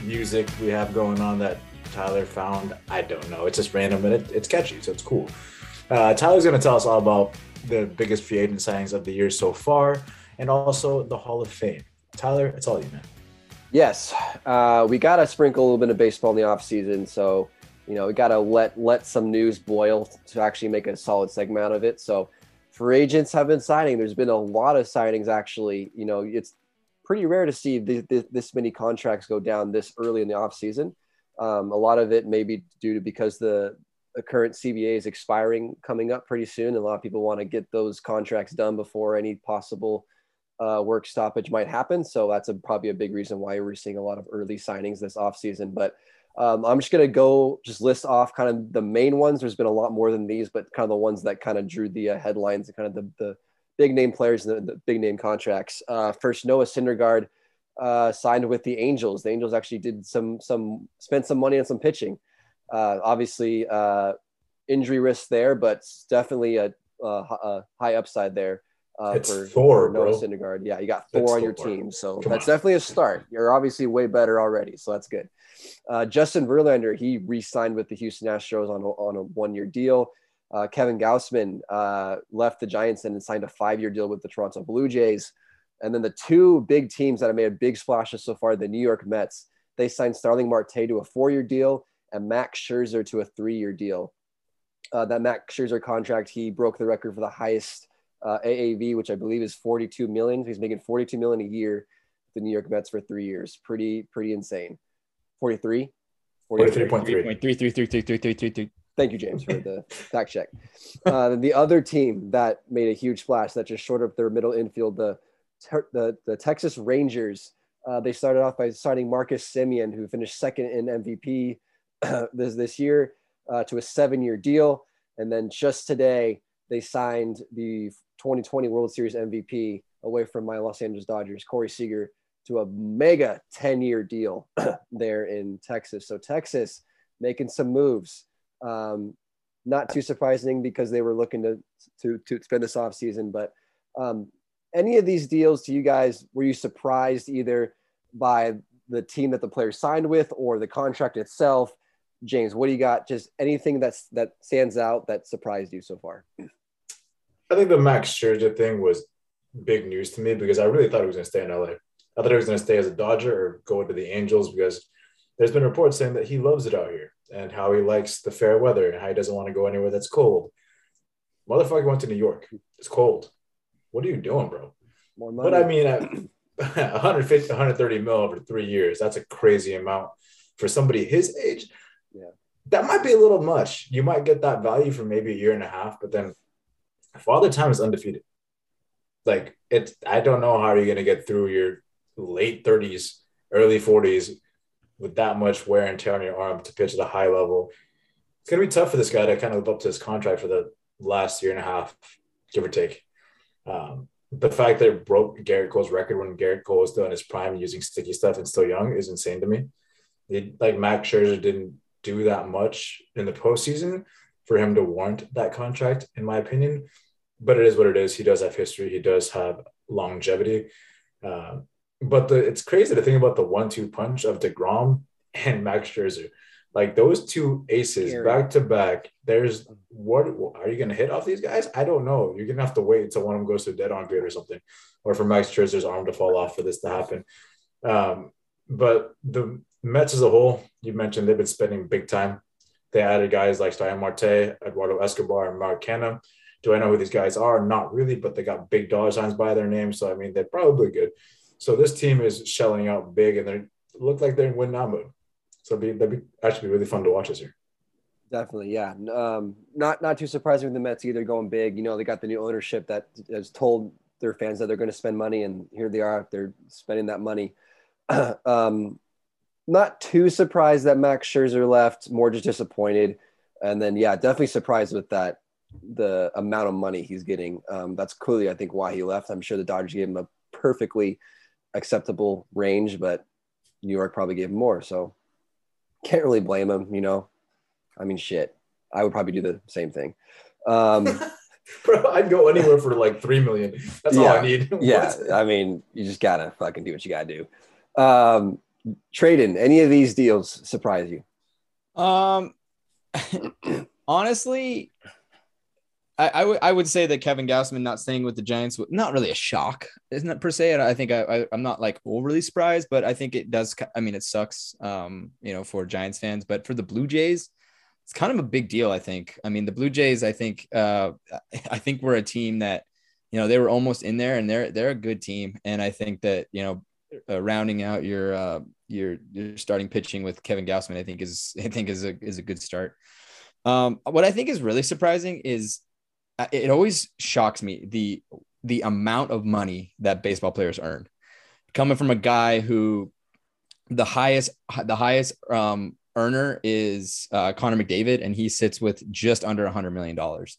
[SPEAKER 8] music we have going on that Tyler found. I don't know. It's just random, but it, it's catchy, so it's cool. Uh, Tyler's going to tell us all about the biggest free agent signings of the year so far and also the Hall of Fame. Tyler, it's all you, man.
[SPEAKER 9] Yes, uh, we got to sprinkle a little bit of baseball in the off season, so you know we got to let let some news boil to actually make a solid segment out of it. So, free agents have been signing. There's been a lot of signings actually. You know, it's pretty rare to see th- th- this many contracts go down this early in the off season. Um, a lot of it may be due to because the the current CBA is expiring coming up pretty soon. and A lot of people want to get those contracts done before any possible uh, work stoppage might happen. So that's a, probably a big reason why we're seeing a lot of early signings this offseason. But um, I'm just going to go just list off kind of the main ones. There's been a lot more than these, but kind of the ones that kind of drew the uh, headlines and kind of the, the big name players and the, the big name contracts. Uh, first, Noah Syndergaard uh, signed with the Angels. The Angels actually did some some spent some money on some pitching. Uh, obviously, uh, injury risk there, but definitely a, a, a high upside there. Uh,
[SPEAKER 8] It's
[SPEAKER 9] for,
[SPEAKER 8] Thor,
[SPEAKER 9] for Noah
[SPEAKER 8] bro.
[SPEAKER 9] Syndergaard. Yeah, you got Thor
[SPEAKER 8] It's
[SPEAKER 9] on your team, so
[SPEAKER 8] Come
[SPEAKER 9] that's
[SPEAKER 8] on.
[SPEAKER 9] definitely a start. You're obviously way better already, so that's good. Uh, Justin Verlander, he re-signed with the Houston Astros on a, on a one-year deal. Uh, Kevin Gausman uh, left the Giants and signed a five-year deal with the Toronto Blue Jays. And then the two big teams that have made big splashes so far, the New York Mets, they signed Starling Marte to a four-year deal and Max Scherzer to a three-year deal. Uh, that Max Scherzer contract, he broke the record for the highest uh, AAV, which I believe is 42 million. He's making 42 million a year, the New York Mets for three years. Pretty, pretty insane. 43.
[SPEAKER 8] 43.3.
[SPEAKER 9] Thank you, James, for the fact check. Uh, the other team that made a huge splash that just short up their middle infield, the the, the Texas Rangers. Uh, they started off by signing Marcus Semien, who finished second in MVP this this year, uh, to a seven-year deal. And then just today, they signed the 2020 World Series MVP away from my Los Angeles Dodgers, Corey Seager, to a mega 10-year deal there in Texas. So Texas making some moves. Um, not too surprising because they were looking to to to spend this off season. But um, any of these deals, to you guys, were you surprised either by the team that the player signed with or the contract itself? James, what do you got? Just anything that's that stands out that surprised you so far?
[SPEAKER 8] I think the Max Scherzer thing was big news to me because I really thought he was going to stay in LA. I thought he was going to stay as a Dodger or go to the Angels because there's been reports saying that he loves it out here and how he likes the fair weather and how he doesn't want to go anywhere that's cold. Motherfucker went to New York. It's cold. What are you doing, bro?
[SPEAKER 9] More money.
[SPEAKER 8] But I mean, at 150, 130 mil over three years, that's a crazy amount for somebody his age.
[SPEAKER 9] Yeah.
[SPEAKER 8] That might be a little much. You might get that value for maybe a year and a half, but then Father Time is undefeated. Like it's, I don't know how you're gonna get through your late 30s, early 40s with that much wear and tear on your arm to pitch at a high level. It's gonna be tough for this guy to kind of live up to his contract for the last year and a half, give or take. Um, the fact that it broke Gerrit Cole's record when Gerrit Cole was still in his prime using sticky stuff and still young is insane to me. Like Max Scherzer didn't do that much in the postseason for him to warrant that contract, in my opinion. But it is what it is. He does have history. He does have longevity. Uh, but the it's crazy to think about the one-two punch of Degrom and Max Scherzer. Like those two aces back to back. There's what are you going to hit off these guys? I don't know. You're going to have to wait until one of them goes to dead on grid or something, or for Max Scherzer's arm to fall off for this to happen. Um, but the Mets as a whole, you mentioned they've been spending big time. They added guys like Starling Marte, Eduardo Escobar, and Mark Canha. Do I know who these guys are? Not really, but they got big dollar signs by their name. So I mean, they're probably good. So this team is shelling out big, and they look like they're in win now mode. So be, that'd be actually be really fun to watch this year.
[SPEAKER 9] Definitely, yeah. Um, not not too surprising with the Mets either going big. You know, they got the new ownership that has told their fans that they're going to spend money, and here they are. They're spending that money. um, not too surprised that Max Scherzer left. More just disappointed, and then yeah, definitely surprised with that the amount of money he's getting. Um, that's clearly, I think, why he left. I'm sure the Dodgers gave him a perfectly acceptable range, but New York probably gave him more. So can't really blame him. You know, I mean, shit. I would probably do the same thing. Um,
[SPEAKER 8] Bro, I'd go anywhere for like three million. That's all I need.
[SPEAKER 9] yeah, I mean, you just gotta fucking do what you gotta do. Um, Tradon, any of these deals surprise you?
[SPEAKER 6] Um, honestly, I, I would say that Kevin Gausman not staying with the Giants was not really a shock, isn't it per se? And I think I, I I'm not like overly surprised, but I think it does. I mean, it sucks, um, you know, for Giants fans, but for the Blue Jays, it's kind of a big deal. I think. I mean, the Blue Jays, I think, uh, I think we're a team that, you know, they were almost in there, and they're they're a good team, and I think that you know, uh, rounding out your uh, your your starting pitching with Kevin Gausman, I think is I think is a is a good start. Um, what I think is really surprising is uh, it always shocks me the the amount of money that baseball players earn coming from a guy who the highest the highest um, earner is uh, Connor McDavid and he sits with just under 100 million dollars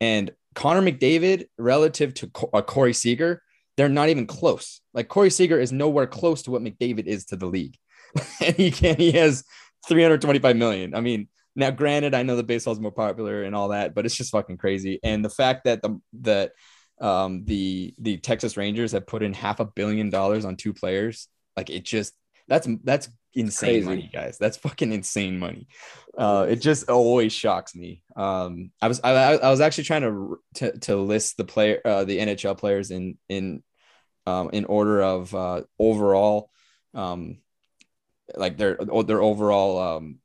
[SPEAKER 6] and Connor McDavid relative to Co- uh, Corey Seager they're not even close like Corey Seager is nowhere close to what McDavid is to the league and he can he has 325 million I mean now, granted, I know the baseball is more popular and all that, but it's just fucking crazy. And the fact that the that um, the the Texas Rangers have put in half a billion dollars on two players, like it just that's that's insane money, guys. That's fucking insane money. Uh, it just always shocks me. Um, I was I, I was actually trying to to, to list the player uh, the NHL players in in um, in order of uh, overall um, like their their overall um,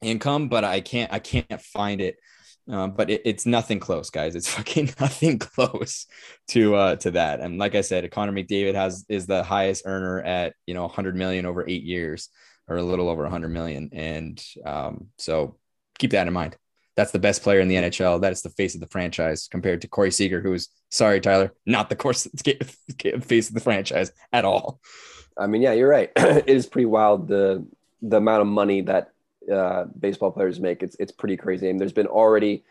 [SPEAKER 6] income, but I can't I can't find it. Um, but it, it's nothing close, guys. It's fucking nothing close to uh to that. And like I said, Connor McDavid has is the highest earner at you know 100 million over eight years, or a little over 100 million. And um, so keep that in mind. That's the best player in the NHL. That is the face of the franchise compared to Corey Seager, who is sorry, Tyler, not the course face of the franchise at all.
[SPEAKER 9] I mean, yeah, you're right. it is pretty wild the the amount of money that uh, baseball players make. It's it's pretty crazy. I And there's been already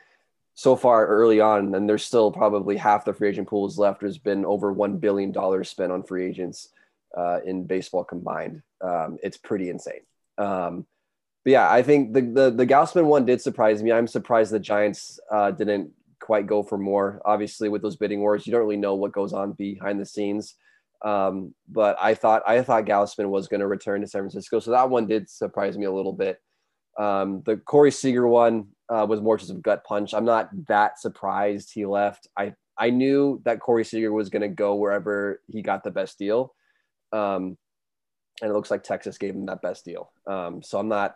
[SPEAKER 9] so far early on, and there's still probably half the free agent pools left. There's been over one billion dollars spent on free agents uh, in baseball combined. Um, it's pretty insane. Um, but yeah, I think the, the the Gausman one did surprise me. I'm surprised the Giants uh, didn't quite go for more. Obviously, with those bidding wars, you don't really know what goes on behind the scenes. Um, but I thought I thought Gausman was going to return to San Francisco, so that one did surprise me a little bit. Um, the Corey Seager one uh, was more just a gut punch. I'm not that surprised he left. I I knew that Corey Seager was going to go wherever he got the best deal. Um, and it looks like Texas gave him that best deal. Um, so I'm not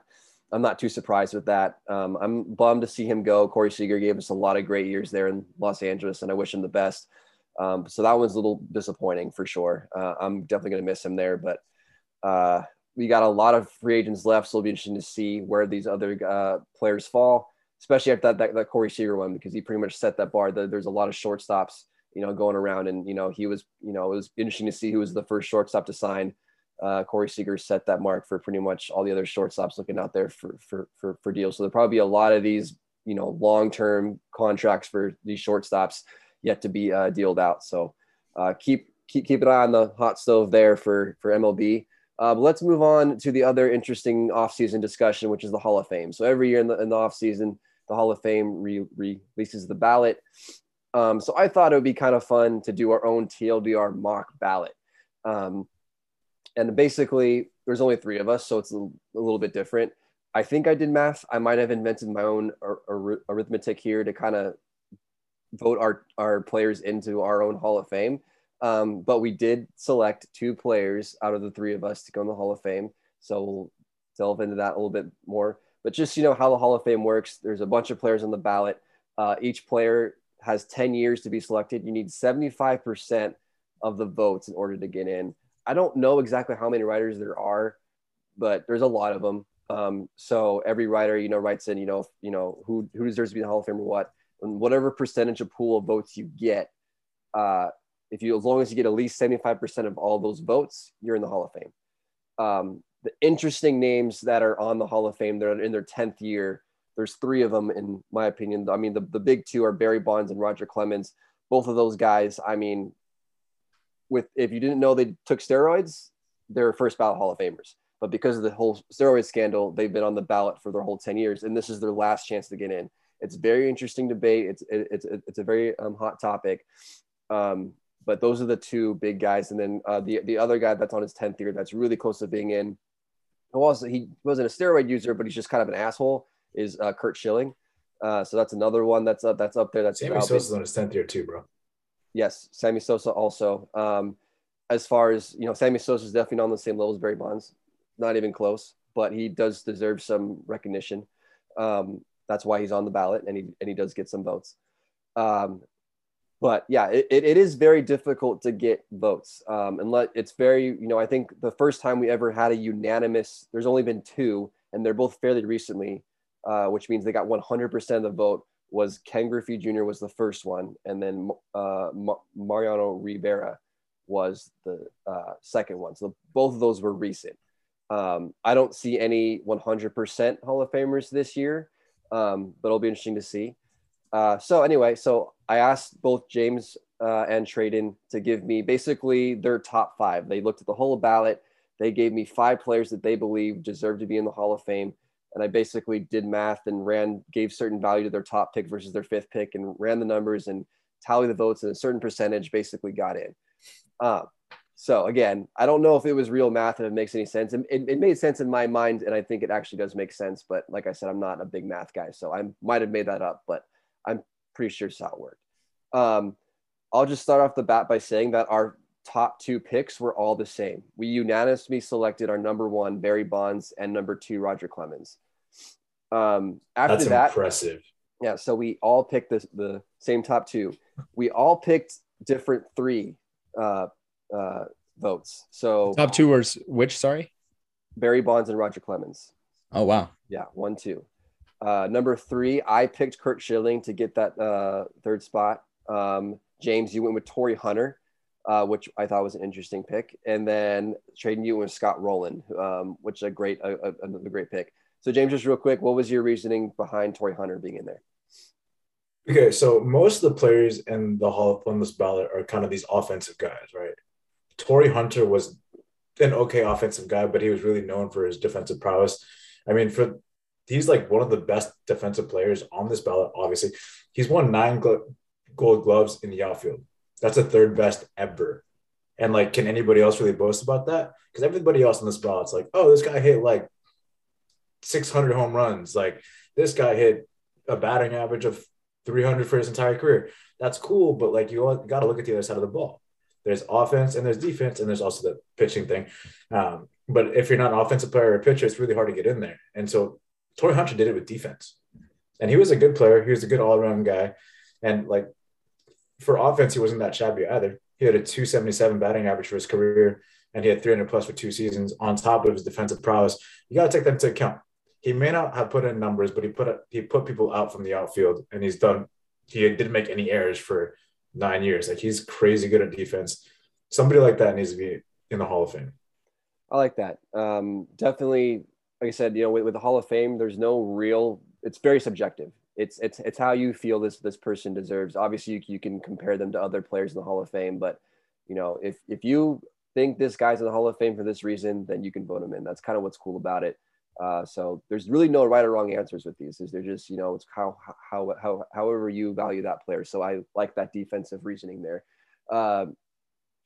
[SPEAKER 9] I'm not too surprised with that. Um, I'm bummed to see him go. Corey Seager gave us a lot of great years there in Los Angeles, and I wish him the best. Um, so that one's a little disappointing for sure. Uh, I'm definitely going to miss him there, but uh, we got a lot of free agents left, so it'll be interesting to see where these other uh, players fall, especially after that, that, that Corey Seager one, because he pretty much set that bar. There's a lot of shortstops, you know, going around, and you know, he was, you know, it was interesting to see who was the first shortstop to sign uh, Corey Seager set that mark for pretty much all the other shortstops looking out there for for for, for deals. So there'll probably be a lot of these, you know, long term contracts for these shortstops yet to be uh, dealed out. So uh, keep keep keep an eye on the hot stove there for for MLB. Uh, but let's move on to the other interesting offseason discussion, which is the Hall of Fame. So every year in the in the offseason, the Hall of Fame re- releases the ballot. Um, so I thought it would be kind of fun to do our own TLDR mock ballot. Um, and basically there's only three of us so it's a, a, little bit different. I think i did math. I might have invented my own ar- ar- arithmetic here to kind of vote our, our players into our own hall of fame. Um, but we did select two players out of the three of us to go in the hall of fame. So we'll delve into that a little bit more. But just you know how the hall of fame works there's a bunch of players on the ballot. Uh, each player has 10 years to be selected. You need 75% of the votes in order to get in I don't know exactly how many writers there are, but there's a lot of them. Um, so every writer, you know, writes in, you know, you know, who, who deserves to be in the Hall of Fame or what, and whatever percentage of pool of votes you get, uh, if you, as long as you get at least 75% of all those votes, you're in the Hall of Fame. Um, the interesting names that are on the Hall of Fame, they're in their 10th year. There's three of them, in my opinion. I mean, the, the big two are Barry Bonds and Roger Clemens. Both of those guys, I mean, with if you didn't know they took steroids, they're first ballot Hall of Famers. But because of the whole steroid scandal, they've been on the ballot for their whole 10 years, and this is their last chance to get in. It's very interesting debate. It's it, it's it's a very um, hot topic. Um, but those are the two big guys, and then uh, the the other guy that's on his 10th year that's really close to being in. Was he wasn't a steroid user, but he's just kind of an asshole. Is uh, Curt Schilling. Uh, so that's another one that's up that's up there. That's
[SPEAKER 8] Sammy Sosa's on his 10th year too, bro.
[SPEAKER 9] Yes, Sammy Sosa also. Um, as far as you know, Sammy Sosa is definitely not on the same level as Barry Bonds, not even close. But he does deserve some recognition. Um, that's why he's on the ballot, and he and he does get some votes. Um, but yeah, it, it is very difficult to get votes. Um, and let it's very you know I think the first time we ever had a unanimous, there's only been two, and they're both fairly recently, uh, which means they got 100% of the vote was Ken Griffey Jr. was the first one, and then uh, Mariano Rivera was the uh, second one. So both of those were recent. Um, I don't see any 100% Hall of Famers this year, um, but it'll be interesting to see. Uh, so anyway, so I asked both James uh, and Tradon to give me basically their top five. They looked at the whole ballot. They gave me five players that they believe deserve to be in the Hall of Fame and I basically did math and ran gave certain value to their top pick versus their fifth pick and ran the numbers and tally the votes and a certain percentage basically got in. Uh, so again, I don't know if it was real math and it makes any sense. It, it, made sense in my mind, and I think it actually does make sense. But like I said, I'm not a big math guy, so I might have made that up, but I'm pretty sure it's how it worked. Um, I'll just start off the bat by saying that our top two picks were all the same. We unanimously selected our number one Barry Bonds and number two Roger Clemens. Um, after
[SPEAKER 8] That's
[SPEAKER 9] that,
[SPEAKER 8] impressive.
[SPEAKER 9] Yeah, so we all picked the, the same top two. We all picked different three uh, uh, votes. So
[SPEAKER 6] top two were which? Sorry,
[SPEAKER 9] Barry Bonds and Roger Clemens.
[SPEAKER 6] Oh wow.
[SPEAKER 9] Yeah, one two. Uh, number three, I picked Curt Schilling to get that uh, third spot. Um, James, you went with Torii Hunter, uh, which I thought was an interesting pick, and then Tradon you with Scott Rolen, um, which is a great, a, a, another great pick. So, James, just real quick, what was your reasoning behind Torii Hunter being in there?
[SPEAKER 8] Okay, so most of the players in the Hall of Fame ballot are kind of these offensive guys, right? Torii Hunter was an okay offensive guy, but he was really known for his defensive prowess. I mean, for he's like one of the best defensive players on this ballot. Obviously, he's won nine gold gloves in the outfield. That's the third best ever. And like, can anybody else really boast about that? Because everybody else on this ballot's like, oh, this guy hit like 600 home runs. Like this guy hit a batting average of 300 for his entire career. That's cool, but like you got to look at the other side of the ball. There's offense and there's defense, and there's also the pitching thing. Um, But if you're not an offensive player or a pitcher, it's really hard to get in there. And so Torii Hunter did it with defense. And he was a good player. He was a good all around guy. And like for offense, he wasn't that shabby either. He had a 277 batting average for his career, and he had 300 plus for two seasons on top of his defensive prowess. You got to take that into account. He may not have put in numbers, but he put a, he put people out from the outfield, and he's done. He didn't make any errors for nine years. Like he's crazy good at defense. Somebody like that needs to be in the Hall of Fame.
[SPEAKER 9] I like that. Um, definitely, like I said, you know, with, with the Hall of Fame, there's no real. It's very subjective. It's it's it's how you feel this this person deserves. Obviously, you, you can compare them to other players in the Hall of Fame, but you know, if if you think this guy's in the Hall of Fame for this reason, then you can vote him in. That's kind of what's cool about it. Uh, so there's really no right or wrong answers with these. Is they're just you know it's how how how however you value that player. So I like that defensive reasoning there. Uh,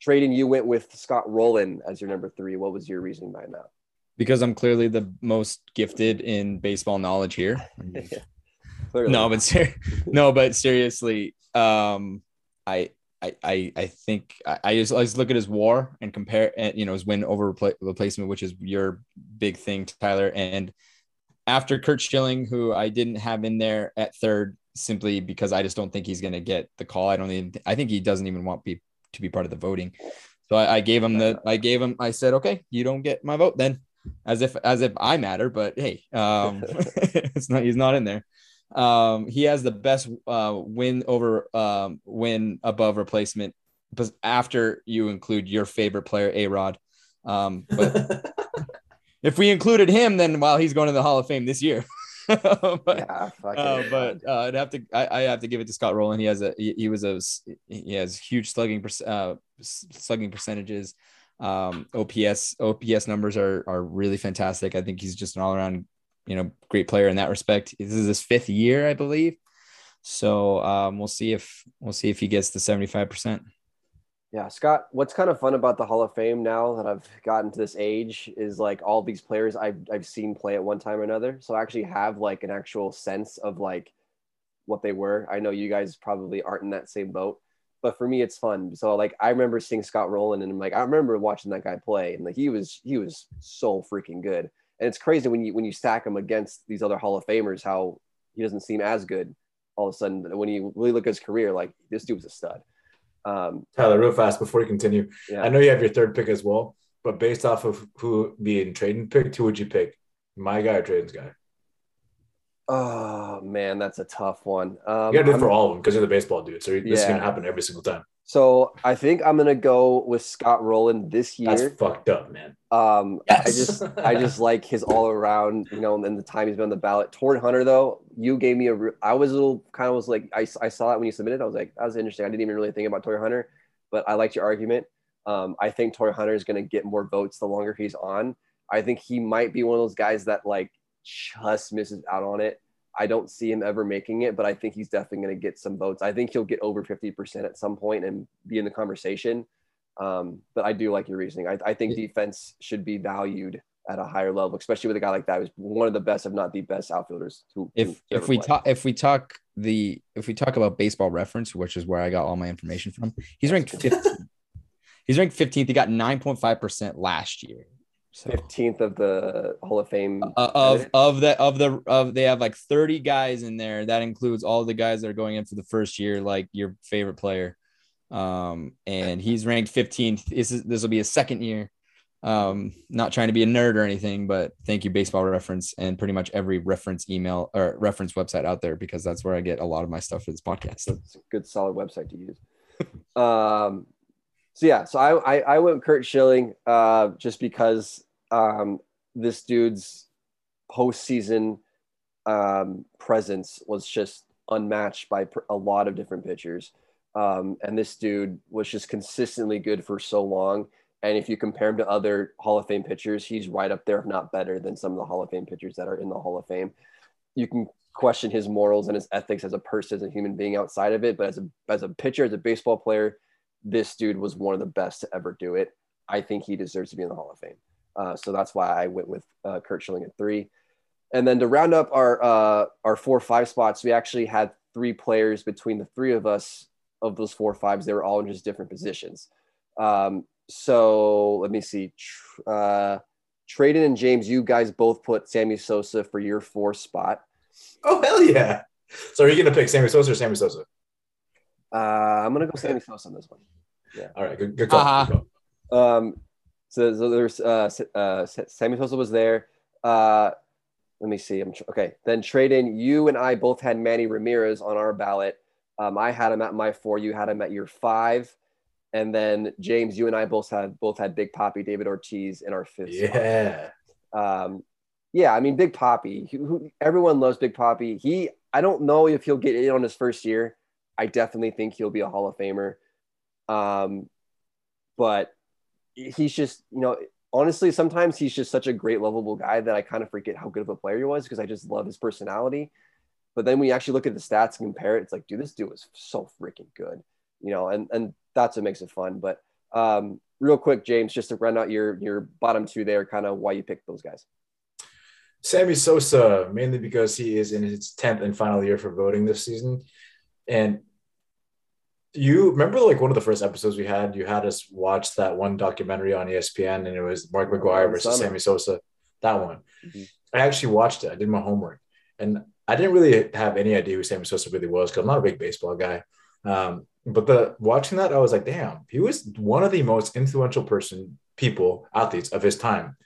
[SPEAKER 9] Tradon, you went with Scott Rolen as your number three. What was your reasoning behind that?
[SPEAKER 6] Because I'm clearly the most gifted in baseball knowledge here. no, but ser- no, but seriously, um, I I, I, I think I, just, I just look at his war and compare, and you know, his win over repla- replacement, which is your big thing, Tyler. And after Curt Schilling, who I didn't have in there at third, simply because I just don't think he's going to get the call. I don't even, I think he doesn't even want be, to be part of the voting. So I, I gave him the, I gave him, I said, okay, you don't get my vote then, as if, as if I matter. But hey, um, it's not, he's not in there. Um, he has the best uh, win over um, win above replacement, but after you include your favorite player, A Rod. Um, but if we included him, then while well, he's going to the Hall of Fame this year. but, yeah, uh, but uh, I'd have to I, I, have to give it to Scott Rolen. He has a he, he was a he has huge slugging uh, slugging percentages. Um, OPS OPS numbers are are really fantastic. I think he's just an all around you know, great player in that respect. This is his fifth year, I believe. So um, we'll see if we'll see if he gets the 75%.
[SPEAKER 9] Yeah, Scott, what's kind of fun about the Hall of Fame now that I've gotten to this age is like all these players I've, I've seen play at one time or another. So I actually have like an actual sense of like what they were. I know you guys probably aren't in that same boat, but for me, it's fun. So like I remember seeing Scott Rolen and I'm like, I remember watching that guy play and like he was, he was so freaking good. And it's crazy when you when you stack him against these other Hall of Famers, how he doesn't seem as good all of a sudden. When you really look at his career, like this dude was a stud.
[SPEAKER 8] Um, Tyler, real fast before you continue, yeah. I know you have your third pick as well, but based off of who being Tradon picked, who would you pick? My guy or Tradon's guy?
[SPEAKER 9] Oh man, that's a tough one. Um,
[SPEAKER 8] you gotta do it for all of them because you're the baseball dude, so this yeah. is gonna happen every single time.
[SPEAKER 9] So I think I'm gonna go with Scott Rolen this year.
[SPEAKER 8] That's fucked up, man.
[SPEAKER 9] Um, yes. I just I just like his all around, you know, and the time he's been on the ballot. Torii Hunter, though, you gave me a. I was a little kind of was like I, I saw it when you submitted. I was like that was interesting. I didn't even really think about Torii Hunter, but I liked your argument. Um, I think Torii Hunter is going to get more votes the longer he's on. I think he might be one of those guys that like just misses out on it. I don't see him ever making it, but I think he's definitely going to get some votes. I think he'll get over 50% at some point and be in the conversation. Um, but I do like your reasoning. I, I think defense should be valued at a higher level, especially with a guy like that who's one of the best, if not the best outfielders. Who,
[SPEAKER 6] if if we talk if we talk the if we talk about baseball reference, which is where I got all my information from, he's ranked 15th. he's ranked 15th. He got 9.5% last year.
[SPEAKER 9] Fifteenth of the Hall of Fame
[SPEAKER 6] uh, of of the of the of they have like thirty guys in there. That includes all the guys that are going in for the first year, like your favorite player. Um, and he's ranked fifteenth. This is this will be his second year. Um, not trying to be a nerd or anything, but thank you, Baseball Reference, and pretty much every reference email or reference website out there because that's where I get a lot of my stuff for this podcast.
[SPEAKER 9] It's a good, solid website to use. um, so yeah, so I, I, I went Curt Schilling uh, just because um, this dude's postseason um, presence was just unmatched by a lot of different pitchers. Um, and this dude was just consistently good for so long. And if you compare him to other Hall of Fame pitchers, he's right up there, if not better, than some of the Hall of Fame pitchers that are in the Hall of Fame. You can question his morals and his ethics as a person, as a human being outside of it, but as a as a pitcher, as a baseball player, this dude was one of the best to ever do it. I think he deserves to be in the Hall of Fame. Uh, so that's why I went with uh, Curt Schilling at three. And then to round up our uh, our four five spots, we actually had three players between the three of us of those four fives. They were all in just different positions. Um, so let me see. Uh, Tradon and James, you guys both put Sammy Sosa for your four spot.
[SPEAKER 8] Oh hell yeah! So are you gonna pick Sammy Sosa or Sammy Sosa?
[SPEAKER 9] Uh, I'm gonna go Sammy Sosa on this one. Yeah.
[SPEAKER 8] All right, good, good call.
[SPEAKER 6] Uh-huh.
[SPEAKER 8] Good call.
[SPEAKER 9] Um, so, so there's uh, uh, Sammy Sosa was there. Uh, let me see. I'm tr- okay. Then Tradon, you and I both had Manny Ramirez on our ballot. Um, I had him at my four. You had him at your five. And then James, you and I both had both had Big Poppy, David Ortiz in our fifth.
[SPEAKER 8] Yeah.
[SPEAKER 9] Um, yeah, I mean Big Poppy. Who, who, everyone loves Big Poppy. He, I don't know if he'll get in on his first year. I definitely think he'll be a Hall of Famer. Um, but he's just, you know, honestly, sometimes he's just such a great, lovable guy that I kind of forget how good of a player he was because I just love his personality. But then when you actually look at the stats and compare it, it's like, dude, this dude was so freaking good, you know, and and that's what makes it fun. But um, real quick, James, just to run out your your bottom two there, kind of why you picked those guys.
[SPEAKER 8] Sammy Sosa, mainly because he is in his 10th and final year for voting this season. And you remember like one of the first episodes we had, you had us watch that one documentary on ESPN and it was Mark McGwire
[SPEAKER 9] One
[SPEAKER 8] versus. Sammy Sosa. That one.
[SPEAKER 9] Mhm.
[SPEAKER 8] I actually watched it. I did my homework. And I didn't really have any idea who Sammy Sosa really was because I'm not a big baseball guy. Um, but the watching that, I was like, damn, he was one of the most influential person, people, athletes of his time.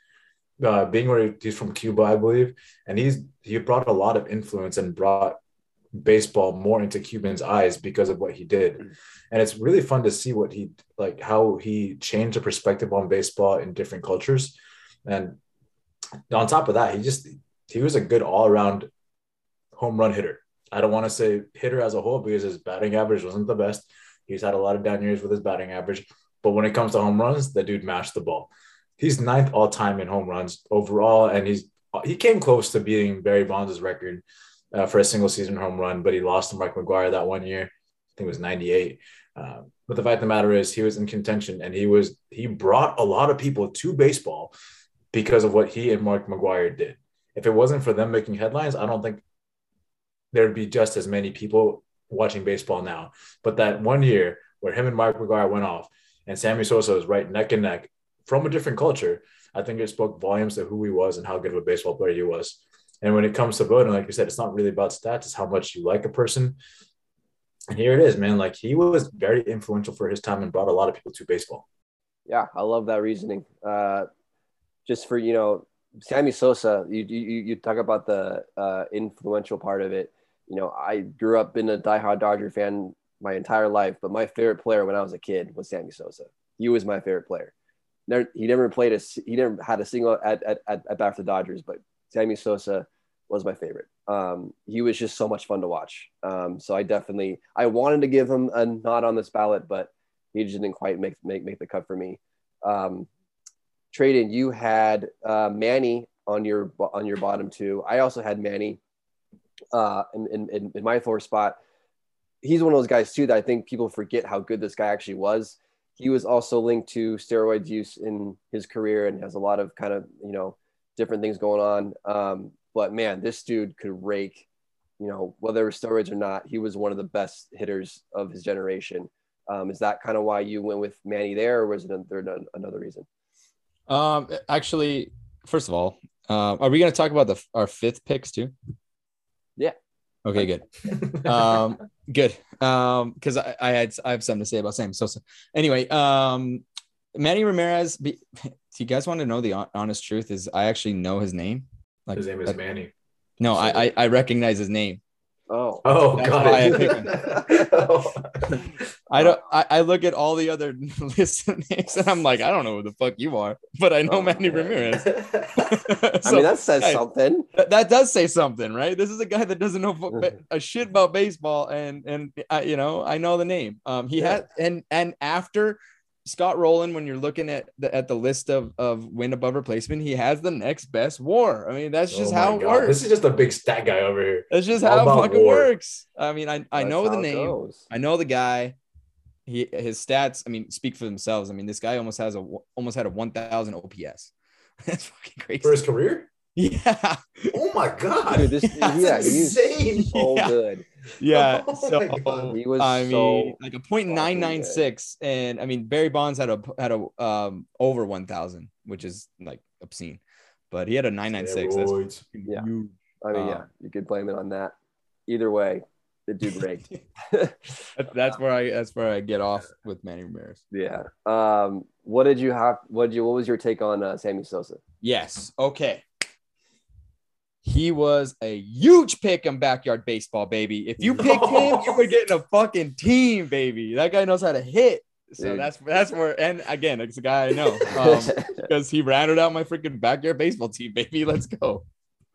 [SPEAKER 8] Uh, being where he's from Cuba, I believe, and he's he brought a lot of influence and brought baseball more into Cubans' eyes because of what he did. Hmm. And it's really fun to see what he like how he changed the perspective on baseball in different cultures. And on top of that, he just he was a good all-around home run hitter. I don't want to say hitter as a whole because his batting average wasn't the best. He's had a lot of down years with his batting average, but when it comes to home runs, the dude mashed the ball. He's ninth all time in home runs overall, and he's he came close to beating Barry Bonds' record uh, for a single season home run, but he lost to Mark McGwire that one year. I think it was 98. Uh, but the fact of the matter is, he was in contention, and he was he brought a lot of people to baseball because of what he and Mark McGwire did. If it wasn't for them making headlines, I don't think there'd be just as many people watching baseball now. But that one year where him and Mark McGwire went off, and Sammy Sosa was right neck and neck from a different culture, I think it spoke volumes to who he was and how good of a baseball player he was. And when it comes to voting, like you said, it's not really about stats; it's how much you like a person. And here it is, man. Like he was very influential for his time and brought a lot of people to baseball.
[SPEAKER 9] Yeah, I love that reasoning. Uh, just for you know, Sammy Sosa, you you, you talk about the uh, influential part of it. You know, I grew up in a diehard Dodger fan my entire life, but my favorite player when I was a kid was Sammy Sosa. He was my favorite player. Never, he never played a he never had a single at at, at, at bat for the Dodgers, but Sammy Sosa was my favorite. Um, he was just so much fun to watch. Um, so I definitely I wanted to give him a nod on this ballot, but he just didn't quite make make make the cut for me. Um, Tradon, you had uh, Manny on your on your bottom two. I also had Manny uh, in, in in my fourth spot. He's one of those guys too that I think people forget how good this guy actually was. He was also linked to steroids use in his career and has a lot of kind of you know different things going on. Um, but man, this dude could rake. You know whether it was steroids or not, he was one of the best hitters of his generation. Um, is that kind of why you went with Manny there, or was it another another reason?
[SPEAKER 6] Um, actually, first of all, uh, are we going to talk about the our fifth picks too?
[SPEAKER 9] Yeah.
[SPEAKER 6] Okay, good. um, good. Um, because I, I had I have something to say about Sam Sosa. Anyway, um, Manny Ramirez. Be, do you guys want to know the honest truth? Is I actually know his name. Like
[SPEAKER 8] His name is
[SPEAKER 6] that-
[SPEAKER 8] Manny.
[SPEAKER 6] No, I, I I recognize his name.
[SPEAKER 9] Oh,
[SPEAKER 8] Oh,
[SPEAKER 6] That's
[SPEAKER 8] got
[SPEAKER 6] why I
[SPEAKER 8] it.
[SPEAKER 6] I don't. I, I look at all the other lists of names and I'm like, I don't know who the fuck you are, but I know
[SPEAKER 9] Oh,
[SPEAKER 6] Manny
[SPEAKER 9] man.
[SPEAKER 6] Ramirez.
[SPEAKER 9] I
[SPEAKER 6] So,
[SPEAKER 9] mean that says
[SPEAKER 6] hey,
[SPEAKER 9] something.
[SPEAKER 6] that, that does say something, right? This is a guy that doesn't know fo- a shit about baseball, and and I, you know, I know the name. Um, he
[SPEAKER 9] Yeah.
[SPEAKER 6] had and and after Scott Rolen, when you're looking at the at the list of of win above replacement, he has the next best WAR. I mean, that's just
[SPEAKER 8] Oh
[SPEAKER 6] how it
[SPEAKER 8] God.
[SPEAKER 6] works.
[SPEAKER 8] This is just a big stat guy over here.
[SPEAKER 6] that's just
[SPEAKER 8] all
[SPEAKER 6] how it fucking
[SPEAKER 8] WAR.
[SPEAKER 6] works. I mean, I I
[SPEAKER 9] That's
[SPEAKER 6] know the
[SPEAKER 9] it
[SPEAKER 6] name.
[SPEAKER 9] goes.
[SPEAKER 6] I know the guy. He his stats, I mean, speak for themselves. I mean, this guy almost has a almost had a 1000 OPS. That's fucking crazy.
[SPEAKER 8] For his career?
[SPEAKER 6] yeah.
[SPEAKER 8] Oh my God.
[SPEAKER 9] Dude, this
[SPEAKER 6] That's
[SPEAKER 9] yeah, he's
[SPEAKER 8] insane.
[SPEAKER 9] so
[SPEAKER 6] Yeah.
[SPEAKER 9] good.
[SPEAKER 6] Yeah.
[SPEAKER 8] Oh
[SPEAKER 6] so.
[SPEAKER 9] He was
[SPEAKER 6] I
[SPEAKER 9] so
[SPEAKER 6] mean, like a point nine
[SPEAKER 9] fucking
[SPEAKER 6] nine
[SPEAKER 9] good.
[SPEAKER 6] six, and I mean Barry Bonds had a had a um over one thousand, which is like obscene. but he had a 996. That's
[SPEAKER 8] Steroids.
[SPEAKER 9] Yeah.
[SPEAKER 6] huge.
[SPEAKER 9] I mean, yeah,
[SPEAKER 6] Um,
[SPEAKER 9] you could blame it on that. Either way, the dude raked.
[SPEAKER 6] That's, that's where I that's where I get off with Manny Ramirez.
[SPEAKER 9] yeah. Um, what did you have? What did you? What was your take on uh, Sammy Sosa?
[SPEAKER 6] Yes. Okay. He was a huge pick in backyard baseball, baby. If you picked him, you were getting a fucking team, baby. That guy knows how to hit. So
[SPEAKER 9] Dude.
[SPEAKER 6] that's that's where, and again, it's a guy I know um, because he rounded out my freaking backyard baseball team, baby. Let's go.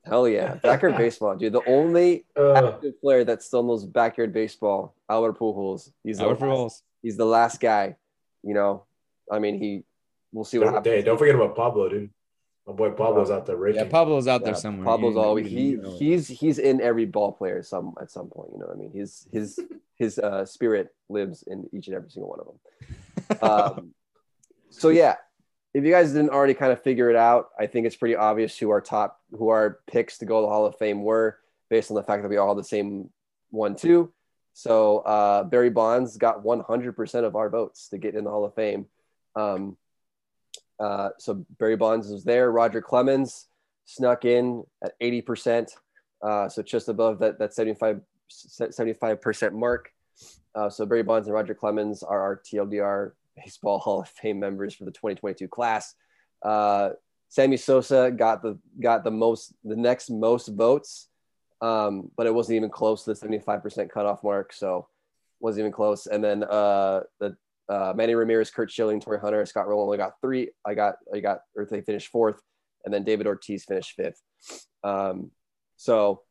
[SPEAKER 9] Hell yeah, backyard baseball, dude. The only
[SPEAKER 8] Uh,
[SPEAKER 9] active player that still knows backyard baseball, Albert Pujols. He's the
[SPEAKER 6] Albert
[SPEAKER 9] last,
[SPEAKER 6] Pujols.
[SPEAKER 9] he's the last guy. You know, I mean, he. We'll see what
[SPEAKER 8] don't,
[SPEAKER 9] happens.
[SPEAKER 8] hey, don't forget about Pablo, dude. My boy Pablo's out there raking.
[SPEAKER 6] Yeah, Pablo's out there
[SPEAKER 9] Yeah,
[SPEAKER 6] somewhere.
[SPEAKER 9] Pablo's
[SPEAKER 6] You-
[SPEAKER 9] always
[SPEAKER 6] you-
[SPEAKER 9] he
[SPEAKER 6] know
[SPEAKER 9] he's he's in every ball player some at some point. You know what I mean? His his his uh, spirit lives in each and every single one of them. Um, so yeah, if you guys didn't already kind of figure it out, I think it's pretty obvious who our top who our picks to go to the Hall of Fame were based on the fact that we all had the same one too. So uh, Barry Bonds got 100% of our votes to get in the Hall of Fame. Um, uh, so Barry Bonds was there. Roger Clemens snuck in at 80%. Uh, so just above that, that 75, 75% mark. Uh, so Barry Bonds and Roger Clemens are our TLDR Baseball Hall of Fame members for the 2022 class. Uh, Sammy Sosa got the got the most the next most votes, um, but it wasn't even close to the 75% cutoff mark. So wasn't even close. And then uh, the uh, Manny Ramirez, Curt Schilling, Torii Hunter, Scott Rolen only got three. I got I got or they finished fourth, and then David Ortiz finished fifth. Um, so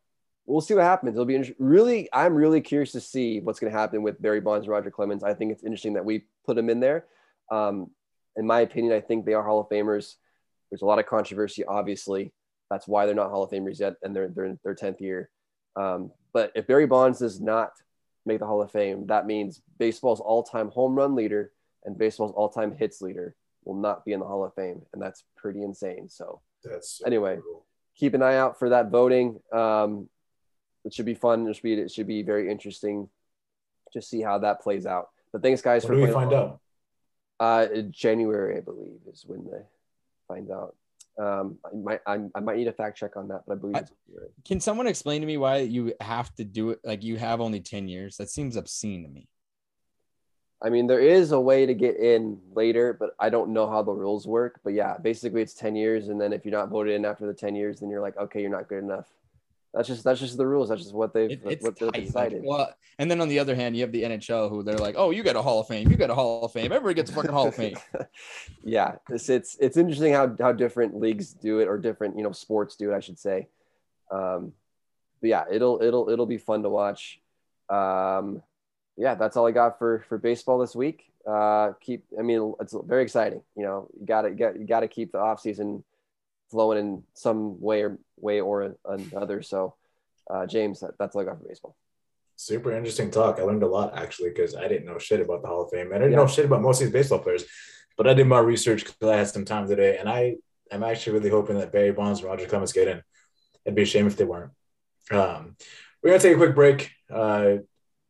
[SPEAKER 9] we'll see what happens. It'll be really. I'm really curious to see what's going to happen with Barry Bonds and Roger Clemens. I think it's interesting that we put them in there. Um, in my opinion, I think they are Hall of Famers. There's a lot of controversy, obviously. That's why they're not Hall of Famers yet, and they're they're in their tenth year. Um, but if Barry Bonds does not make the Hall of Fame, that means baseball's all-time home run leader and baseball's all-time hits leader will not be in the Hall of Fame, and that's pretty insane. So
[SPEAKER 8] That's so
[SPEAKER 9] Anyway.
[SPEAKER 8] brutal.
[SPEAKER 9] keep an eye out for that voting. Um, it should be fun. It should be, it should be very interesting to see how that plays out. But thanks, guys,
[SPEAKER 8] When
[SPEAKER 9] for
[SPEAKER 8] do we find
[SPEAKER 9] along.
[SPEAKER 8] out?
[SPEAKER 9] Uh, January, I believe, is when they find out. Um, I might, I, I might need a fact check on that, but I believe
[SPEAKER 6] I-
[SPEAKER 9] it's
[SPEAKER 6] Can someone explain to me why you have to do it? Like you have only 10 years. That seems obscene to me.
[SPEAKER 9] I mean, there is a way to get in later, but I don't know how the rules work. But yeah, basically, it's ten years, and then if you're not voted in after the ten years, then you're like, okay, you're not good enough. That's just that's just the rules. That's just what they've
[SPEAKER 6] It-
[SPEAKER 9] what they've
[SPEAKER 6] tight. Like,
[SPEAKER 9] decided.
[SPEAKER 6] well, and then on the other hand, you have the NHL who they're like, oh, you got a Hall of Fame. You got a Hall of Fame. Everybody gets a fucking Hall of Fame.
[SPEAKER 9] yeah, it's, it's it's interesting how how different leagues do it, or different you know sports do it, I should say. Um, but yeah, it'll it'll it'll be fun to watch. Um, yeah, that's all I got for for baseball this week. Uh, keep, I mean, it's very exciting. You know, you got to get you got to keep the off season flowing in some way or way or another. So, uh, James, that, that's all I got for baseball.
[SPEAKER 8] Super interesting talk. I learned a lot actually because I didn't know shit about the Hall of Fame. And I didn't
[SPEAKER 9] Yeah.
[SPEAKER 8] know shit about most of these baseball players, but I did my research because I had some time today, and I am actually really hoping that Barry Bonds and Roger Clemens get in. It'd be a shame if they weren't. Um, we're gonna take a quick break. Uh,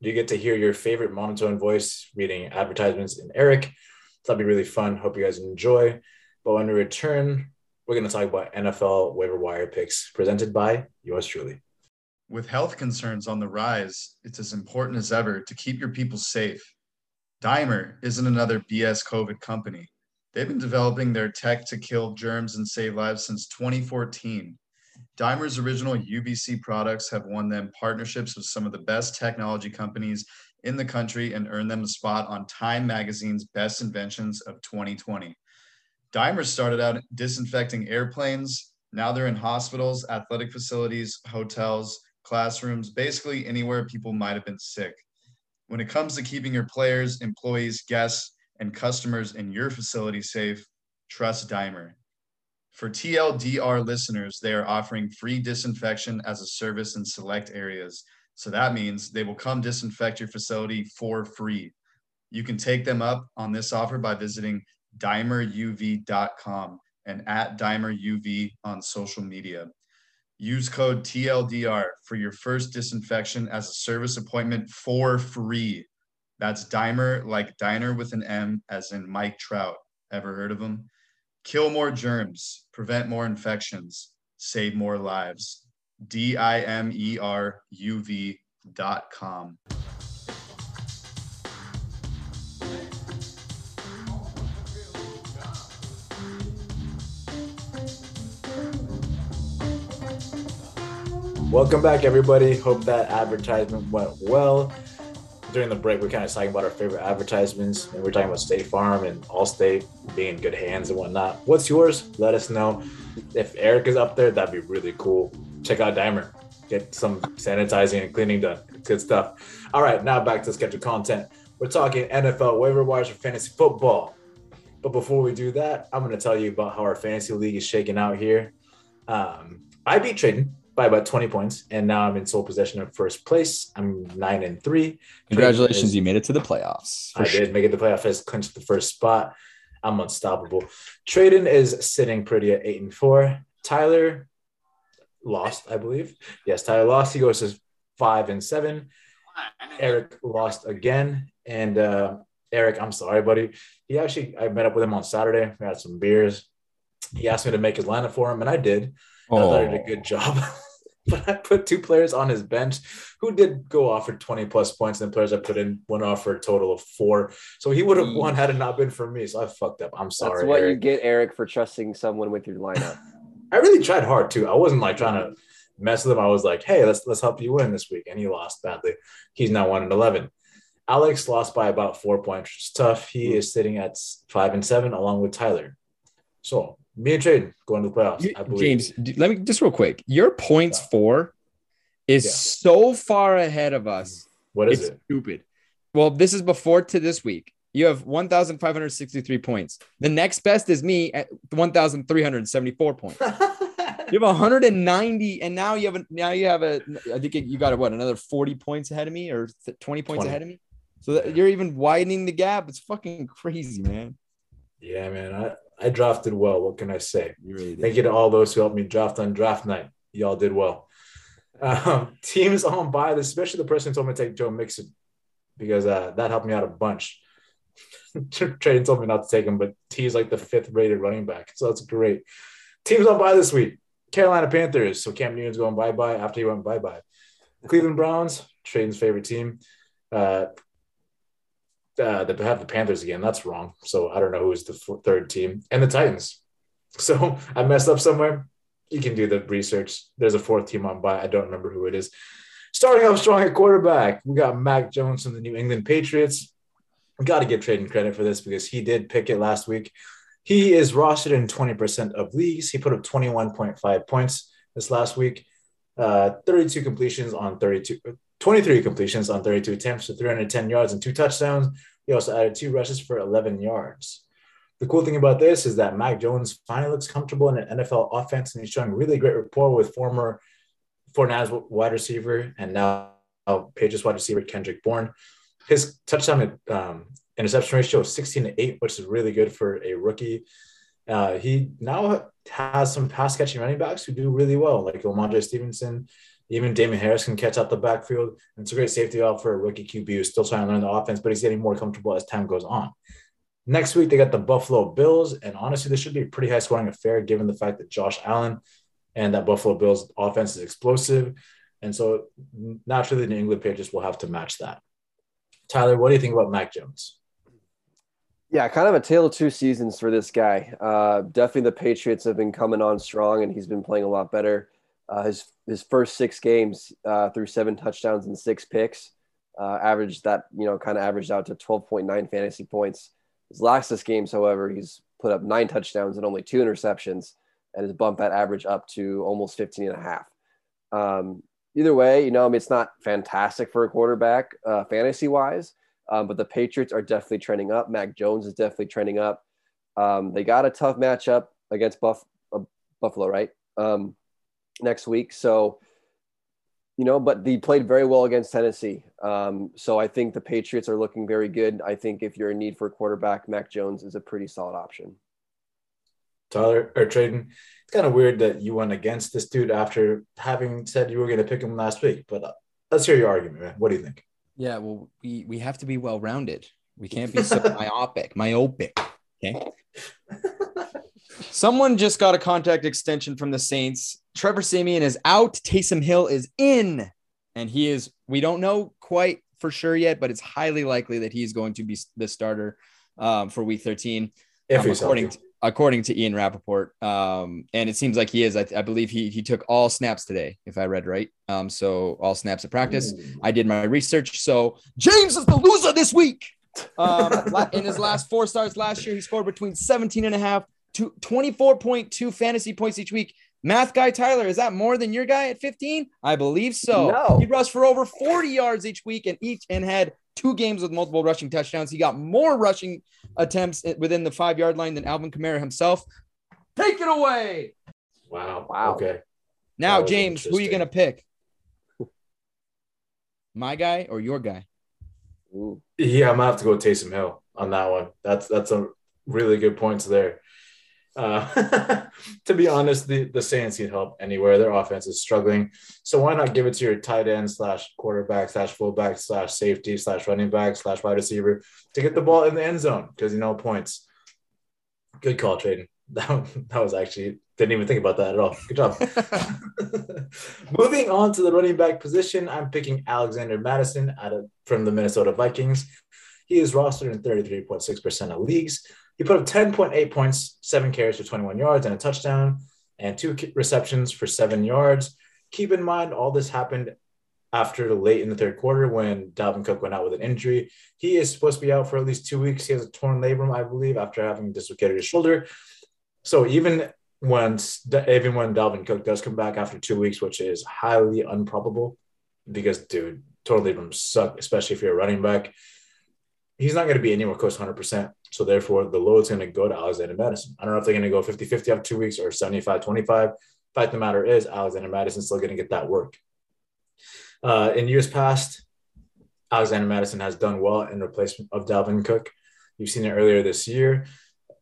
[SPEAKER 8] you get to hear your favorite monotone voice reading advertisements in Eric. So that'll be really fun. Hope you guys enjoy. But when we return, we're gonna talk about NFL waiver wire picks presented by yours truly.
[SPEAKER 10] With health concerns on the rise, it's as important as ever to keep your people safe. Dimer isn't another BS COVID company. They've been developing their tech to kill germs and save lives since 2014. Dimer's original UVC products have won them partnerships with some of the best technology companies in the country and earned them a spot on Time Magazine's Best Inventions of 2020. Dimer started out disinfecting airplanes. Now they're in hospitals, athletic facilities, hotels, classrooms, basically anywhere people might have been sick. When it comes to keeping your players, employees, guests, and customers in your facility safe, trust Dimer. For TLDR listeners, they are offering free disinfection as a service in select areas. So that means they will come disinfect your facility for free. You can take them up on this offer by visiting dimeruv.com and at dimeruv on social media. Use code TLDR for your first disinfection as a service appointment for free. That's Dimer, like diner with an M, as in Mike Trout. Ever heard of him? Kill more germs, prevent more infections, save more lives. D I M E R U V dot com.
[SPEAKER 8] Welcome back, everybody. Hope that advertisement went well. During the break, we are kind of talking about our favorite advertisements, and we are talking about State Farm and Allstate being in good hands and whatnot. What's yours? Let us know. If Eric is up there, that'd be really cool. Check out Dimer. Get some sanitizing and cleaning done. Good stuff. All right, now back to scheduled content. We're talking NFL waiver wires for fantasy football. But before we do that, I'm going to tell you about how our fantasy league is shaking out here. Um, I beat Tradon by about 20 points, and now I'm in sole possession of first place. I'm nine and three.
[SPEAKER 6] Congratulations, you made it to the playoffs.
[SPEAKER 8] I sure. did make it to the playoffs. I clinched the first spot. I'm unstoppable. Tradon is sitting pretty at eight and four. Tyler lost, I believe. Yes, Tyler lost. He goes to five and seven. Eric lost again. And uh, Eric, I'm sorry, buddy. He actually, I met up with him on Saturday. We had some beers. He asked me to make his lineup for him, and I did. Oh. I thought I did a good job. but I put two players on his bench who did go off for 20 plus points, and the players I put in went off for a total of four. So he would have won had it not been for me. So I fucked up. I'm sorry.
[SPEAKER 9] That's what
[SPEAKER 8] Eric.
[SPEAKER 9] you get, Eric, for trusting someone with your lineup.
[SPEAKER 8] I really tried hard too. I wasn't like trying to mess with him. I was like, hey, let's let's help you win this week. And he lost badly. He's now one and eleven. Alex lost by about four points, which is tough. He hmm. is sitting at five and seven along with Tyler. So me and Tradon going to the playoffs. I believe.
[SPEAKER 6] James, let me just real quick. Your points yeah. for is yeah. so far ahead of us. Mm-hmm.
[SPEAKER 8] What is
[SPEAKER 6] it's
[SPEAKER 8] it?
[SPEAKER 6] Stupid. Well, this is before to this week. You have 1,563 points. The next best is me at 1,374 points. you have 190, and now you have a now you have a. I think you got a, what another 40 points ahead of me or 20 points 20. ahead of me. So that you're even widening the gap. It's fucking crazy, man.
[SPEAKER 8] Yeah, man. I, I drafted well. What can I say? Really Thank you to all those who helped me draft on draft night. Y'all did well. Um, teams on by, this, especially the person who told me to take Joe Mixon because uh, that helped me out a bunch. Tradon told me not to take him, but he's like the fifth rated running back. So that's great. Teams on by this week. Carolina Panthers. So Cam Newton's going bye bye after he went bye bye. Cleveland Browns, Tradon's favorite team. Uh, uh, they have the Panthers again. That's wrong. So I don't know who's the f- third team. And the Titans. So I messed up somewhere. You can do the research. There's a fourth team on by. I don't remember who it is. Starting off strong at quarterback, we got Mac Jones from the New England Patriots. We got to give Tradon credit for this because he did pick it last week. He is rostered in 20% of leagues. He put up 21.5 points this last week, uh, 32 completions on 32, 23 completions on 32 attempts for 310 yards and two touchdowns. He also added two rushes for 11 yards. The cool thing about this is that Mac Jones finally looks comfortable in an NFL offense, and he's showing really great rapport with former Fortnite's wide receiver and now Pages wide receiver Kendrick Bourne. His touchdown um, interception ratio is 16 to 8, which is really good for a rookie. Uh, he now has some pass catching running backs who do really well, like Rhamondre Stevenson even Damien Harris can catch out the backfield. And it's a great safety off for a rookie QB who's still trying to learn the offense, but he's getting more comfortable as time goes on. Next week, they got the Buffalo Bills. And honestly, this should be a pretty high scoring affair given the fact that Josh Allen and that Buffalo Bills offense is explosive. And so naturally, the New England Patriots will have to match that. Tyler, what do you think about Mac Jones?
[SPEAKER 9] Yeah, kind of a tale of two seasons for this guy. Uh, definitely the Patriots have been coming on strong and he's been playing a lot better. Uh, his his first six games uh, through seven touchdowns and six picks, uh, averaged that you know kind of averaged out to 12.9 fantasy points. His last six games, however, he's put up nine touchdowns and only two interceptions, and has bumped that average up to almost 15 and a half. Um, either way, you know, I mean, it's not fantastic for a quarterback uh, fantasy wise, um, but the Patriots are definitely trending up. Mac Jones is definitely trending up. Um, they got a tough matchup against Buff- uh, Buffalo, right? Um, next week. So, you know, but they played very well against Tennessee. Um, so I think the Patriots are looking very good. I think if you're in need for a quarterback, Mac Jones is a pretty solid option.
[SPEAKER 8] Tyler or Tradon, it's kind of weird that you went against this dude after having said you were going to pick him last week. But uh, let's hear your argument, man. What do you think?
[SPEAKER 6] Yeah, well, we we have to be well rounded. We can't be so myopic, myopic. Okay. Someone just got a contract extension from the Saints. Trevor Siemian is out. Taysom Hill is in, and he is. We don't know quite for sure yet, but it's highly likely that he's going to be the starter um, for Week 13.
[SPEAKER 8] If
[SPEAKER 6] um, according to, according to Ian Rapoport. Um, and it seems like he is. I, I believe he he took all snaps today, if I read right. Um, so all snaps at practice. I did my research. So James is the loser this week. Um, in his last four starts last year, he scored between 17 and a half to 24.2 fantasy points each week. Math guy Tyler, is that more than your guy at 15? I believe so.
[SPEAKER 9] No.
[SPEAKER 6] He rushed for over 40 yards each week and each and had two games with multiple rushing touchdowns. He got more rushing attempts within the five yard line than Alvin Kamara himself. Take it away.
[SPEAKER 8] Wow.
[SPEAKER 9] Wow.
[SPEAKER 8] Okay.
[SPEAKER 6] Now, James, who are you going to pick? My guy or your guy?
[SPEAKER 9] Ooh.
[SPEAKER 8] Yeah, I'm gonna have to go Taysom Hill on that one. That's that's a really good points there. Uh, to be honest, the, the Saints need help anywhere. Their offense is struggling. So why not give it to your tight end slash quarterback slash fullback slash safety slash running back slash wide receiver to get the ball in the end zone because you know points. Good call, Tradon. That, that was actually didn't even think about that at all. Good job. Moving on to the running back position, I'm picking Alexander Mattison out of from the Minnesota Vikings. He is rostered in 33.6% of leagues. He put up 10.8 points, seven carries for 21 yards and a touchdown, and two receptions for seven yards. Keep in mind, all this happened after late in the third quarter when Dalvin Cook went out with an injury. He is supposed to be out for at least two weeks. He has a torn labrum, I believe, after having dislocated his shoulder. So even when even when Dalvin Cook does come back after two weeks, which is highly improbable, because dude, torn labrum suck, especially if you're a running back. He's not going to be anywhere close to 100%. So therefore, the load's going to go to Alexander Mattison. I don't know if they're going to go 50 50 after two weeks or 75 25. Fact the matter is, Alexander Mattison's still going to get that work. Uh, in years past, Alexander Mattison has done well in replacement of Dalvin Cook. You've seen it earlier this year.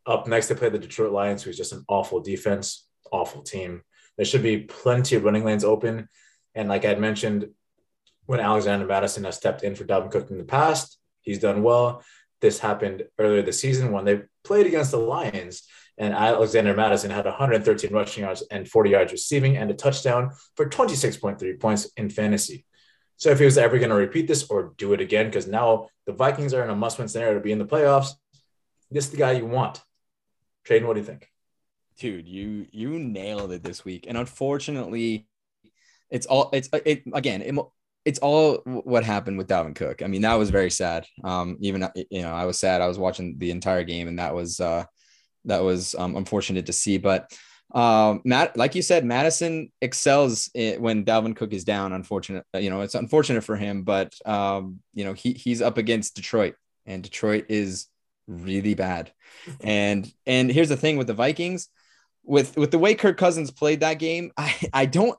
[SPEAKER 8] Up next, they play the Detroit Lions, who's just an awful defense, awful team. There should be plenty of running lanes open. And like I had mentioned, when Alexander Mattison has stepped in for Dalvin Cook in the past, he's done well. This happened earlier this season when they played against the Lions, and Alexander Mattison had 113 rushing yards and 40 yards receiving and a touchdown for 26.3 points in fantasy. So if he was ever going to repeat this or do it again, because now the Vikings are in a must-win scenario to be in the playoffs, this is the guy you want. Tradon, what do you think?
[SPEAKER 6] dude you you nailed it this week and unfortunately it's all it's it again it, it's all what happened with Dalvin Cook. I mean, that was very sad. Um, even you know, I was sad. I was watching the entire game, and that was uh, that was um, unfortunate to see. But um, Matt, like you said, Mattison excels when Dalvin Cook is down. Unfortunate, you know, it's unfortunate for him, but um, you know, he he's up against Detroit, and Detroit is really bad. And and here's the thing with the Vikings, with with the way Kirk Cousins played that game, I I don't.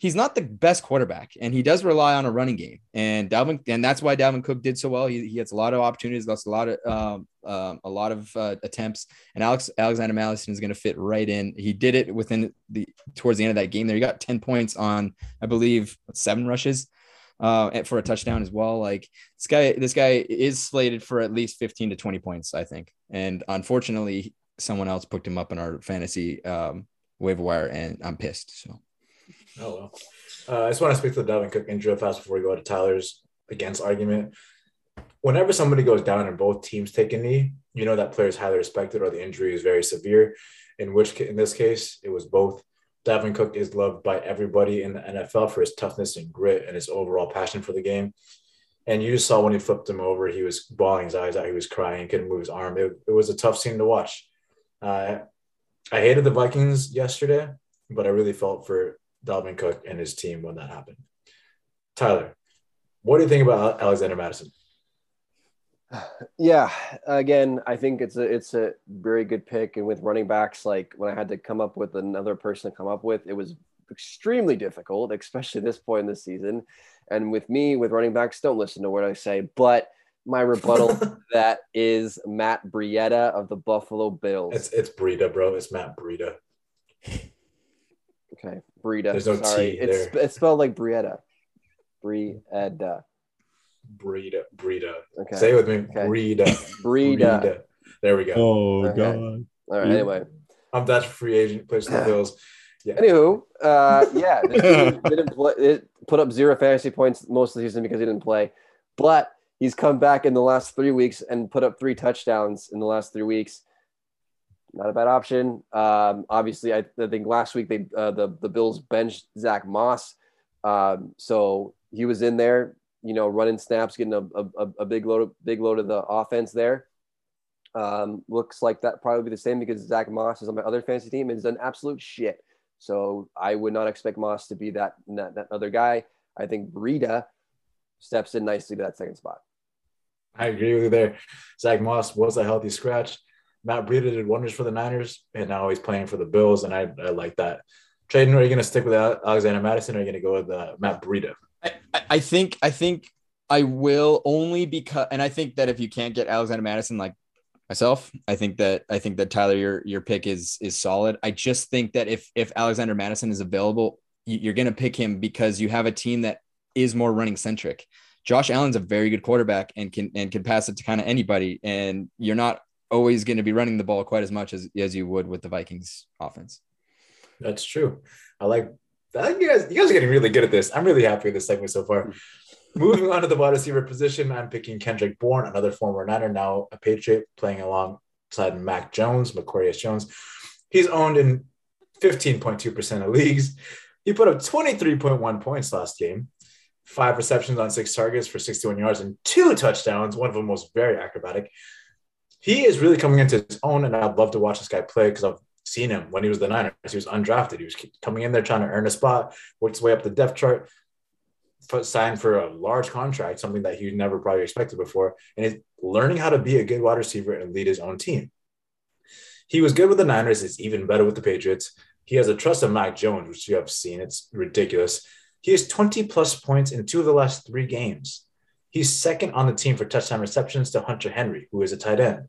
[SPEAKER 6] He's not the best quarterback, and he does rely on a running game. And Dalvin, and that's why Dalvin Cook did so well. He, he gets a lot of opportunities, lost a lot of um, um, a lot of uh, attempts, and Alex Alexander Mattison is going to fit right in. He did it within the towards the end of that game. There, he got ten points on, I believe, seven rushes uh, for a touchdown as well. Like this guy, this guy is slated for at least 15 to 20 points, I think. And unfortunately, someone else picked him up in our fantasy um, waiver wire, and I'm pissed. So
[SPEAKER 8] Oh well. Uh, I just want to speak to the Dalvin Cook injury fast before we go to Tyler's against argument. Whenever somebody goes down and both teams take a knee, you know that player is highly respected or the injury is very severe. In which, in this case, it was both. Dalvin Cook is loved by everybody in the NFL for his toughness and grit and his overall passion for the game. And you saw when he flipped him over, he was bawling his eyes out. He was crying. Couldn't move his arm. It, it was a tough scene to watch. Uh, I hated the Vikings yesterday, but I really felt for Dalvin Cook and his team when that happened. Tyler, what do you think about Alexander Mattison?
[SPEAKER 9] Yeah, again, I think it's a it's a very good pick. And with running backs, like when I had to come up with another person to come up with, it was extremely difficult, especially this point in the season. And with me, with running backs, don't listen to what I say. But my rebuttal that is Matt Brietta of the Buffalo Bills.
[SPEAKER 8] It's it's Breida, bro. It's Matt Breida.
[SPEAKER 9] Okay, Breida.
[SPEAKER 8] There's no
[SPEAKER 9] Sorry,
[SPEAKER 8] T
[SPEAKER 9] it's
[SPEAKER 8] there.
[SPEAKER 9] it's spelled like Brietta. Brietta.
[SPEAKER 8] Breida, Breida.
[SPEAKER 9] Okay.
[SPEAKER 8] Say it with me.
[SPEAKER 9] Okay.
[SPEAKER 8] Breida.
[SPEAKER 9] Breida.
[SPEAKER 8] There we go.
[SPEAKER 6] oh
[SPEAKER 9] Okay. All right.
[SPEAKER 6] Yeah.
[SPEAKER 9] Anyway,
[SPEAKER 8] undrafted free agent, plays for the Bills. Yeah.
[SPEAKER 9] Anywho, uh, yeah, this didn't play, it put up zero fantasy points most of the season because he didn't play, but he's come back in the last three weeks and put up three touchdowns in the last three weeks. Not a bad option. Um, obviously, I, I think last week they uh, the the Bills benched Zach Moss, um, so he was in there, you know, running snaps, getting a, a, a big load of big load of the offense there. Um, looks like that probably be the same because Zach Moss is on my other fantasy team and has done absolute shit. So I would not expect Moss to be that that, that other guy. I think Breida steps in nicely to that second spot.
[SPEAKER 8] I agree with you there. Zach Moss was a healthy scratch. Matt Breida did wonders for the Niners, and now he's playing for the Bills, and I, I like that. Tradon, are you going to stick with Alexander Mattison, or are you going to go with uh, Matt Breida?
[SPEAKER 6] I, I think I think I will only because, and I think that if you can't get Alexander Mattison, like myself, I think that I think that Tyler, your your pick is is solid. I just think that if if Alexander Mattison is available, you're going to pick him because you have a team that is more running centric. Josh Allen's a very good quarterback and can and can pass it to kind of anybody, and you're not always going to be running the ball quite as much as, as you would with the Vikings offense.
[SPEAKER 8] That's true. I like that. You guys, you guys are getting really good at this. I'm really happy with this segment so far. Moving on to the wide receiver position, I'm picking Kendrick Bourne, another former Niner, now a Patriot, playing alongside Mac Jones, Macquarius Jones. He's owned in 15.2% of leagues. He put up 23.1 points last game, five receptions on six targets for 61 yards and two touchdowns. One of them was very acrobatic he is really coming into his own, and I'd love to watch this guy play because I've seen him when he was the Niners. He was undrafted. He was coming in there trying to earn a spot, worked his way up the depth chart, signed for a large contract, something that he never probably expected before, and he's learning how to be a good wide receiver and lead his own team. He was good with the Niners. He's even better with the Patriots. He has a trust of Mac Jones, which you have seen. It's ridiculous. He has 20 plus points in two of the last three games. He's second on the team for touchdown receptions to Hunter Henry, who is a tight end.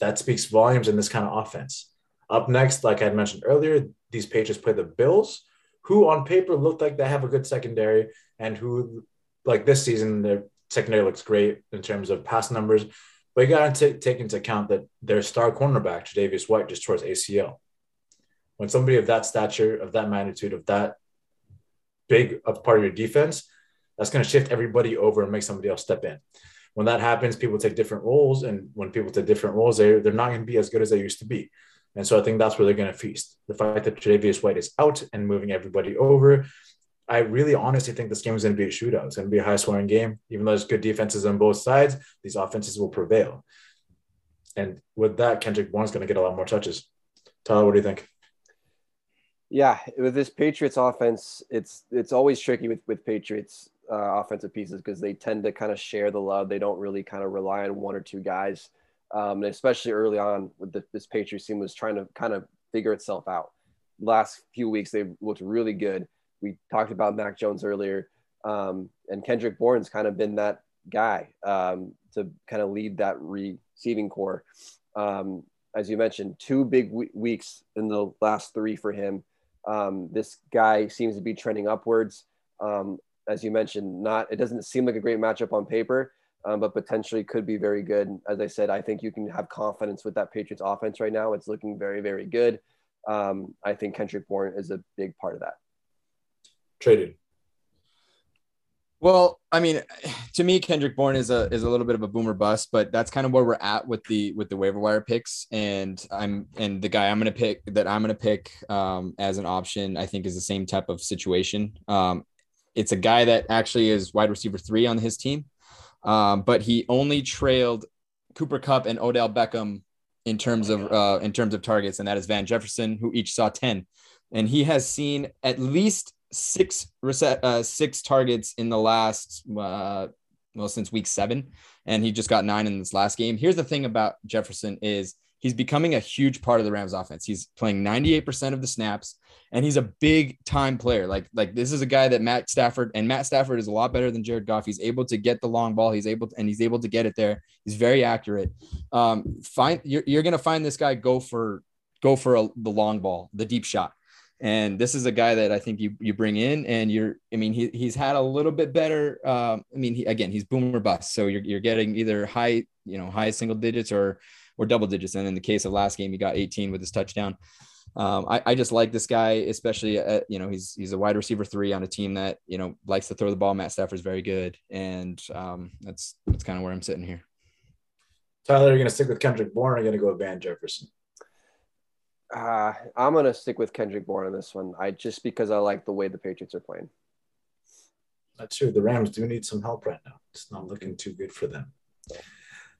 [SPEAKER 8] That speaks volumes in this kind of offense. Up next, like I mentioned earlier, these Patriots play the Bills, who on paper look like they have a good secondary and who, like this season, their secondary looks great in terms of pass numbers. But you got to take into account that their star cornerback, Tre'Davious White, just tore his ACL. When somebody of that stature, of that magnitude, of that big of part of your defense that's going to shift everybody over and make somebody else step in. When that happens, people take different roles, and when people take different roles, they're, they're not going to be as good as they used to be. And so I think that's where they're going to feast. The fact that Tre'Davious White is out and moving everybody over, I really honestly think this game is going to be a shootout. It's going to be a high scoring game. Even though there's good defenses on both sides, these offenses will prevail. And with that, Kendrick Bourne's going to get a lot more touches. Tyler, what do you think?
[SPEAKER 9] Yeah, with this Patriots offense, it's it's always tricky with with Patriots uh, offensive pieces because they tend to kind of share the love. They don't really kind of rely on one or two guys. Um, and especially early on with the, this Patriots team was trying to kind of figure itself out. Last few weeks, they've looked really good. We talked about Mac Jones earlier, um, and Kendrick Bourne's kind of been that guy um, to kind of lead that receiving corps. Um, as you mentioned, two big w- weeks in the last three for him. Um, this guy seems to be trending upwards. Um, as you mentioned, not it doesn't seem like a great matchup on paper, um, but potentially could be very good. As I said, I think you can have confidence with that Patriots offense right now. It's looking very, very good. Um, I think Kendrick Bourne is a big part of that.
[SPEAKER 8] Tradon.
[SPEAKER 6] Well, I mean, to me, Kendrick Bourne is a is a little bit of a boomer bust, but that's kind of where we're at with the with the waiver wire picks. And I'm and the guy I'm gonna pick that I'm gonna pick um, as an option, I think, is the same type of situation. Um, it's a guy that actually is wide receiver three on his team, um, but he only trailed Cooper Kupp and Odell Beckham in terms of uh, in terms of targets, and that is Van Jefferson, who each saw ten, and he has seen at least six uh, six targets in the last uh, well since week seven, and he just got nine in this last game. Here's the thing about Jefferson is he's becoming a huge part of the Rams offense. He's playing 98% of the snaps and he's a big time player. Like like this is a guy that Matt Stafford and Matt Stafford is a lot better than Jared Goff. He's able to get the long ball. He's able to, and he's able to get it there. He's very accurate. Um, find you're, you're gonna find this guy go for go for a, the long ball, the deep shot. And this is a guy that I think you you bring in, and you're. I mean, he he's had a little bit better. Um, I mean, he, again, he's boomer bust. So you're you're getting either high, you know, high single digits or or double digits. And in the case of last game, he got 18 with his touchdown. Um, I, I just like this guy, especially at, you know he's he's a wide receiver three on a team that you know likes to throw the ball. Matt Stafford's very good, and um, that's that's kind of where I'm sitting here.
[SPEAKER 8] Tyler, you're gonna stick with Kendrick Bourne or are you gonna go with Van Jefferson?
[SPEAKER 9] Uh, I'm gonna stick with Kendrick Bourne on this one. I just because I like the way the Patriots are playing.
[SPEAKER 8] That's true. The Rams do need some help right now. It's not looking too good for them.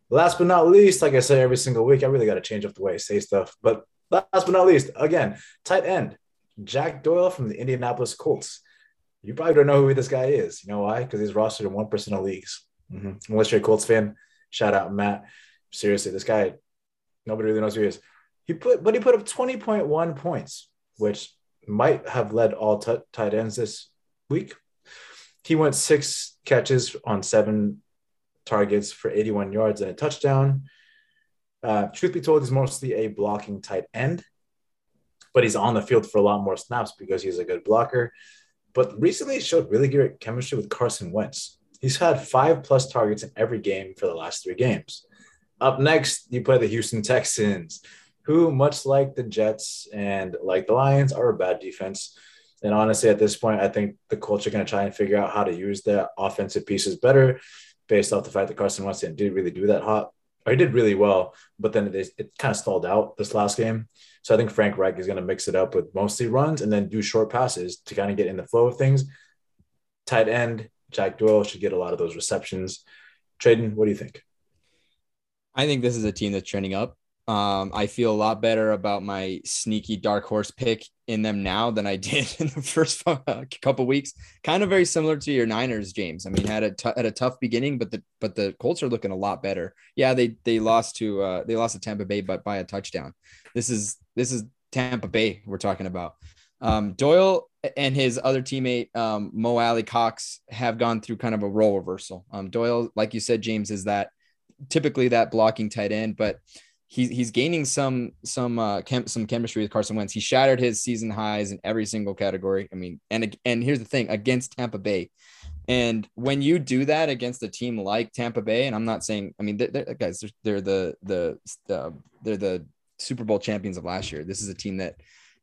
[SPEAKER 8] Last but not least, like I say every single week, I really got to change up the way I say stuff. But last but not least, again, tight end Jack Doyle from the Indianapolis Colts. You probably don't know who this guy is. You know why? Because he's rostered in one percent of leagues. Mm-hmm. Unless you're a Colts fan, shout out Matt. Seriously, this guy, nobody really knows who he is. He put, but he put up twenty point one points, which might have led all t- tight ends this week. He went six catches on seven targets for 81 yards and a touchdown. Uh, truth be told, he's mostly a blocking tight end, but he's on the field for a lot more snaps because he's a good blocker. But recently, he showed really great chemistry with Carson Wentz. He's had five plus targets in every game for the last three games. Up next, you play the Houston Texans, who, much like the Jets and like the Lions, are a bad defense. And honestly, at this point, I think the Colts are going to try and figure out how to use their offensive pieces better based off the fact that Carson Wentz didn't really do that hot. Or he did really well, but then it, it kind of stalled out this last game. So I think Frank Reich is going to mix it up with mostly runs and then do short passes to kind of get in the flow of things. Tight end, Jack Doyle should get a lot of those receptions. Tradon, what do you think?
[SPEAKER 6] I think this is a team that's trending up. Um, I feel a lot better about my sneaky dark horse pick in them now than I did in the first couple weeks. Kind of very similar to your Niners, James. I mean, had a t- had a tough beginning, but the but the Colts are looking a lot better. Yeah, they they lost to uh, they lost to Tampa Bay, but by a touchdown. This is this is Tampa Bay we're talking about. Um, Doyle and his other teammate um, Mo Alie-Cox have gone through kind of a role reversal. Um, Doyle, like you said, James, is that typically that blocking tight end, but he's he's gaining some some uh chem- some chemistry with Carson Wentz. He shattered his season highs in every single category. I mean, and and here's the thing against Tampa Bay. And when you do that against a team like Tampa Bay, and I'm not saying, I mean, they're, they're, guys, they're, they're the the uh, they're the Super Bowl champions of last year. This is a team that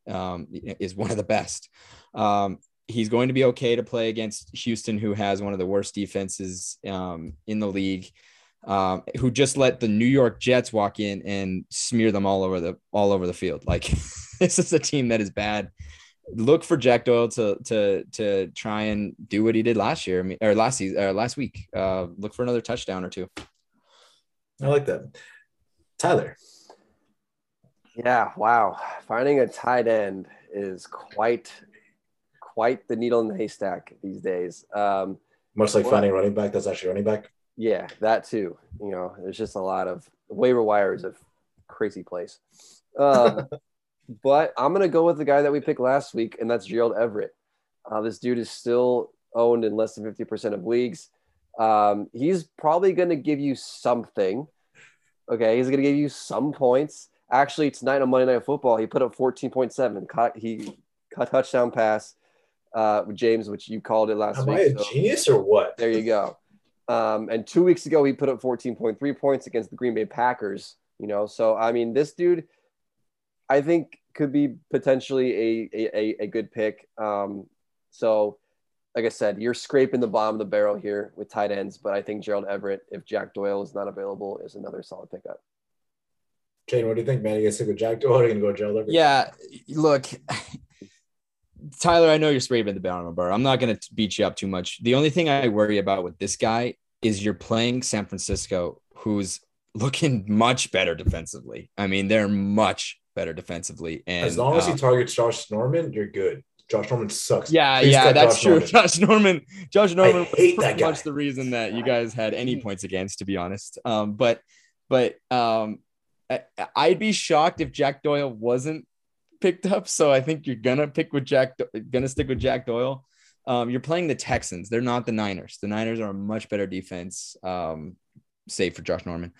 [SPEAKER 6] um, is one of the best. Um, he's going to be okay to play against Houston, who has one of the worst defenses um, in the league um, who just let the New York Jets walk in and smear them all over the all over the field. Like this is a team that is bad. Look for Jack Doyle to to to try and do what he did last year or last season or last week. Uh, look for another touchdown or two.
[SPEAKER 8] I like that, Tyler.
[SPEAKER 9] Yeah, wow. Finding a tight end is quite quite the needle in the haystack these days. Um,
[SPEAKER 8] Much like finding a running back that's actually running back.
[SPEAKER 9] Yeah, that too. You know, there's just a lot of waiver wire is a crazy place. Um, but I'm gonna go with the guy that we picked last week, and that's Gerald Everett. Uh, this dude is still owned in less than 50% of leagues. Um, he's probably gonna give you something. Okay, he's gonna give you some points. Actually, tonight on Monday Night Football, he put up 14.7. Caught he caught touchdown pass. Uh, with James, which you called it last
[SPEAKER 8] Am
[SPEAKER 9] week.
[SPEAKER 8] I a
[SPEAKER 9] so
[SPEAKER 8] genius or what?
[SPEAKER 9] there you go. Um, and two weeks ago, he put up 14.3 points against the Green Bay Packers. You know, so I mean, this dude, I think could be potentially a a, a good pick. Um, so, like I said, you're scraping the bottom of the barrel here with tight ends, but I think Gerald Everett, if Jack Doyle is not available, is another solid pickup.
[SPEAKER 8] Tradon, what do you think, man? You gonna stick with Jack Doyle or are you gonna go Gerald Everett?
[SPEAKER 6] Yeah, look, Tyler, I know you're scraping the bottom bar. I'm not going to beat you up too much. The only thing I worry about with this guy is you're playing San Francisco, who's looking much better defensively. I mean, they're much better defensively. And
[SPEAKER 8] as long as he
[SPEAKER 6] uh,
[SPEAKER 8] targets Josh Norman, you're good. Josh Norman sucks.
[SPEAKER 6] yeah,
[SPEAKER 8] Please
[SPEAKER 6] yeah, that's
[SPEAKER 8] Josh
[SPEAKER 6] true.
[SPEAKER 8] Norman.
[SPEAKER 6] Josh Norman, Josh Norman was
[SPEAKER 8] hate that guy.
[SPEAKER 6] much the reason that you guys had any points against, to be honest. Um, but but um, I, I'd be shocked if Jack Doyle wasn't picked up. So I think you're gonna pick with Jack, gonna stick with Jack Doyle. Um, you're playing the Texans. They're not the Niners. The Niners are a much better defense, um, save for Josh Norman.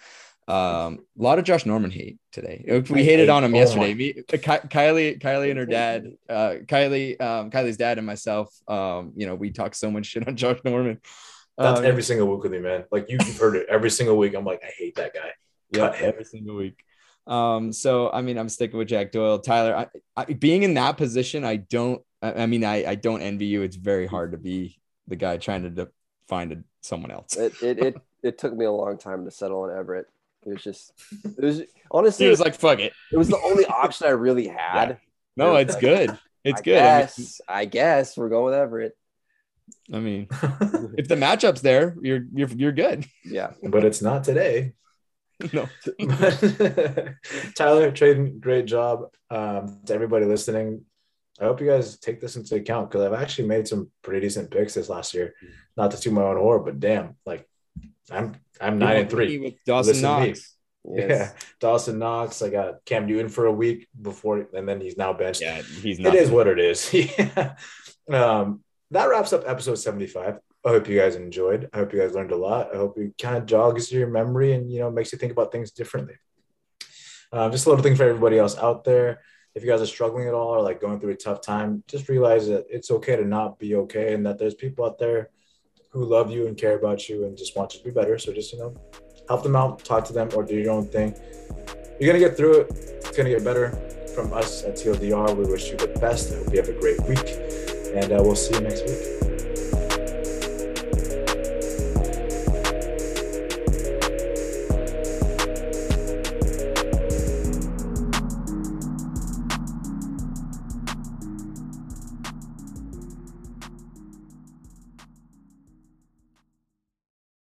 [SPEAKER 6] Um, a lot of Josh Norman hate today. We
[SPEAKER 8] I
[SPEAKER 6] hated
[SPEAKER 8] hate-
[SPEAKER 6] on him
[SPEAKER 8] oh
[SPEAKER 6] yesterday. Me, Ky- Kylie, Kylie and her dad, uh, Kylie, um, Kylie's dad and myself. Um, you know, we talk so much shit on Josh Norman.
[SPEAKER 8] That's
[SPEAKER 6] Um,
[SPEAKER 8] every single week with me, man. Like you- you've heard it every single week. I'm like, I hate that guy.
[SPEAKER 6] Yeah, every single week. Um, so I mean, I'm sticking with Jack Doyle. Tyler, I, I, being in that position, I don't. I, I mean, I, I don't envy you. It's very hard to be the guy trying to de- find a, someone else.
[SPEAKER 9] It, it it it took me a long time to settle on Everett. It was just it was honestly
[SPEAKER 6] It was like, "Fuck it."
[SPEAKER 9] it was the only option I really had.
[SPEAKER 6] No, it's good. It's
[SPEAKER 9] I
[SPEAKER 6] good. I mean,
[SPEAKER 9] Guess, I guess we're going with Everett.
[SPEAKER 6] I mean, if the matchup's there, you're you're you're good.
[SPEAKER 9] Yeah.
[SPEAKER 8] but it's not today.
[SPEAKER 6] No,
[SPEAKER 8] Tyler, Tradon, great job. Um, to everybody listening, I hope you guys take this into account because I've actually made some pretty decent picks this last year. Not to toot my own horn, but damn, like I'm I'm nine and three.
[SPEAKER 6] with Dawson
[SPEAKER 8] Listen.
[SPEAKER 6] Knox.
[SPEAKER 9] Yes.
[SPEAKER 8] Yeah, Dawson Knox. I got Cam Newton for a week before, and then he's now benched.
[SPEAKER 6] Yeah, he's not.
[SPEAKER 8] is what it is. yeah. Um, that wraps up episode 75. I hope you guys enjoyed. I hope you guys learned a lot. I hope it kind of jogs your memory and you know makes you think about things differently. Um, just a little thing for everybody else out there. If you guys are struggling at all or like going through a tough time, just realize that it's okay to not be okay and that there's people out there who love you and care about you and just want you to be better. So just, you know, help them out, talk to them, or do your own thing. You're going to get through it. It's going to get better. From us at TLDR, we wish you the best. I hope you have a great week, and uh, we'll see you next week.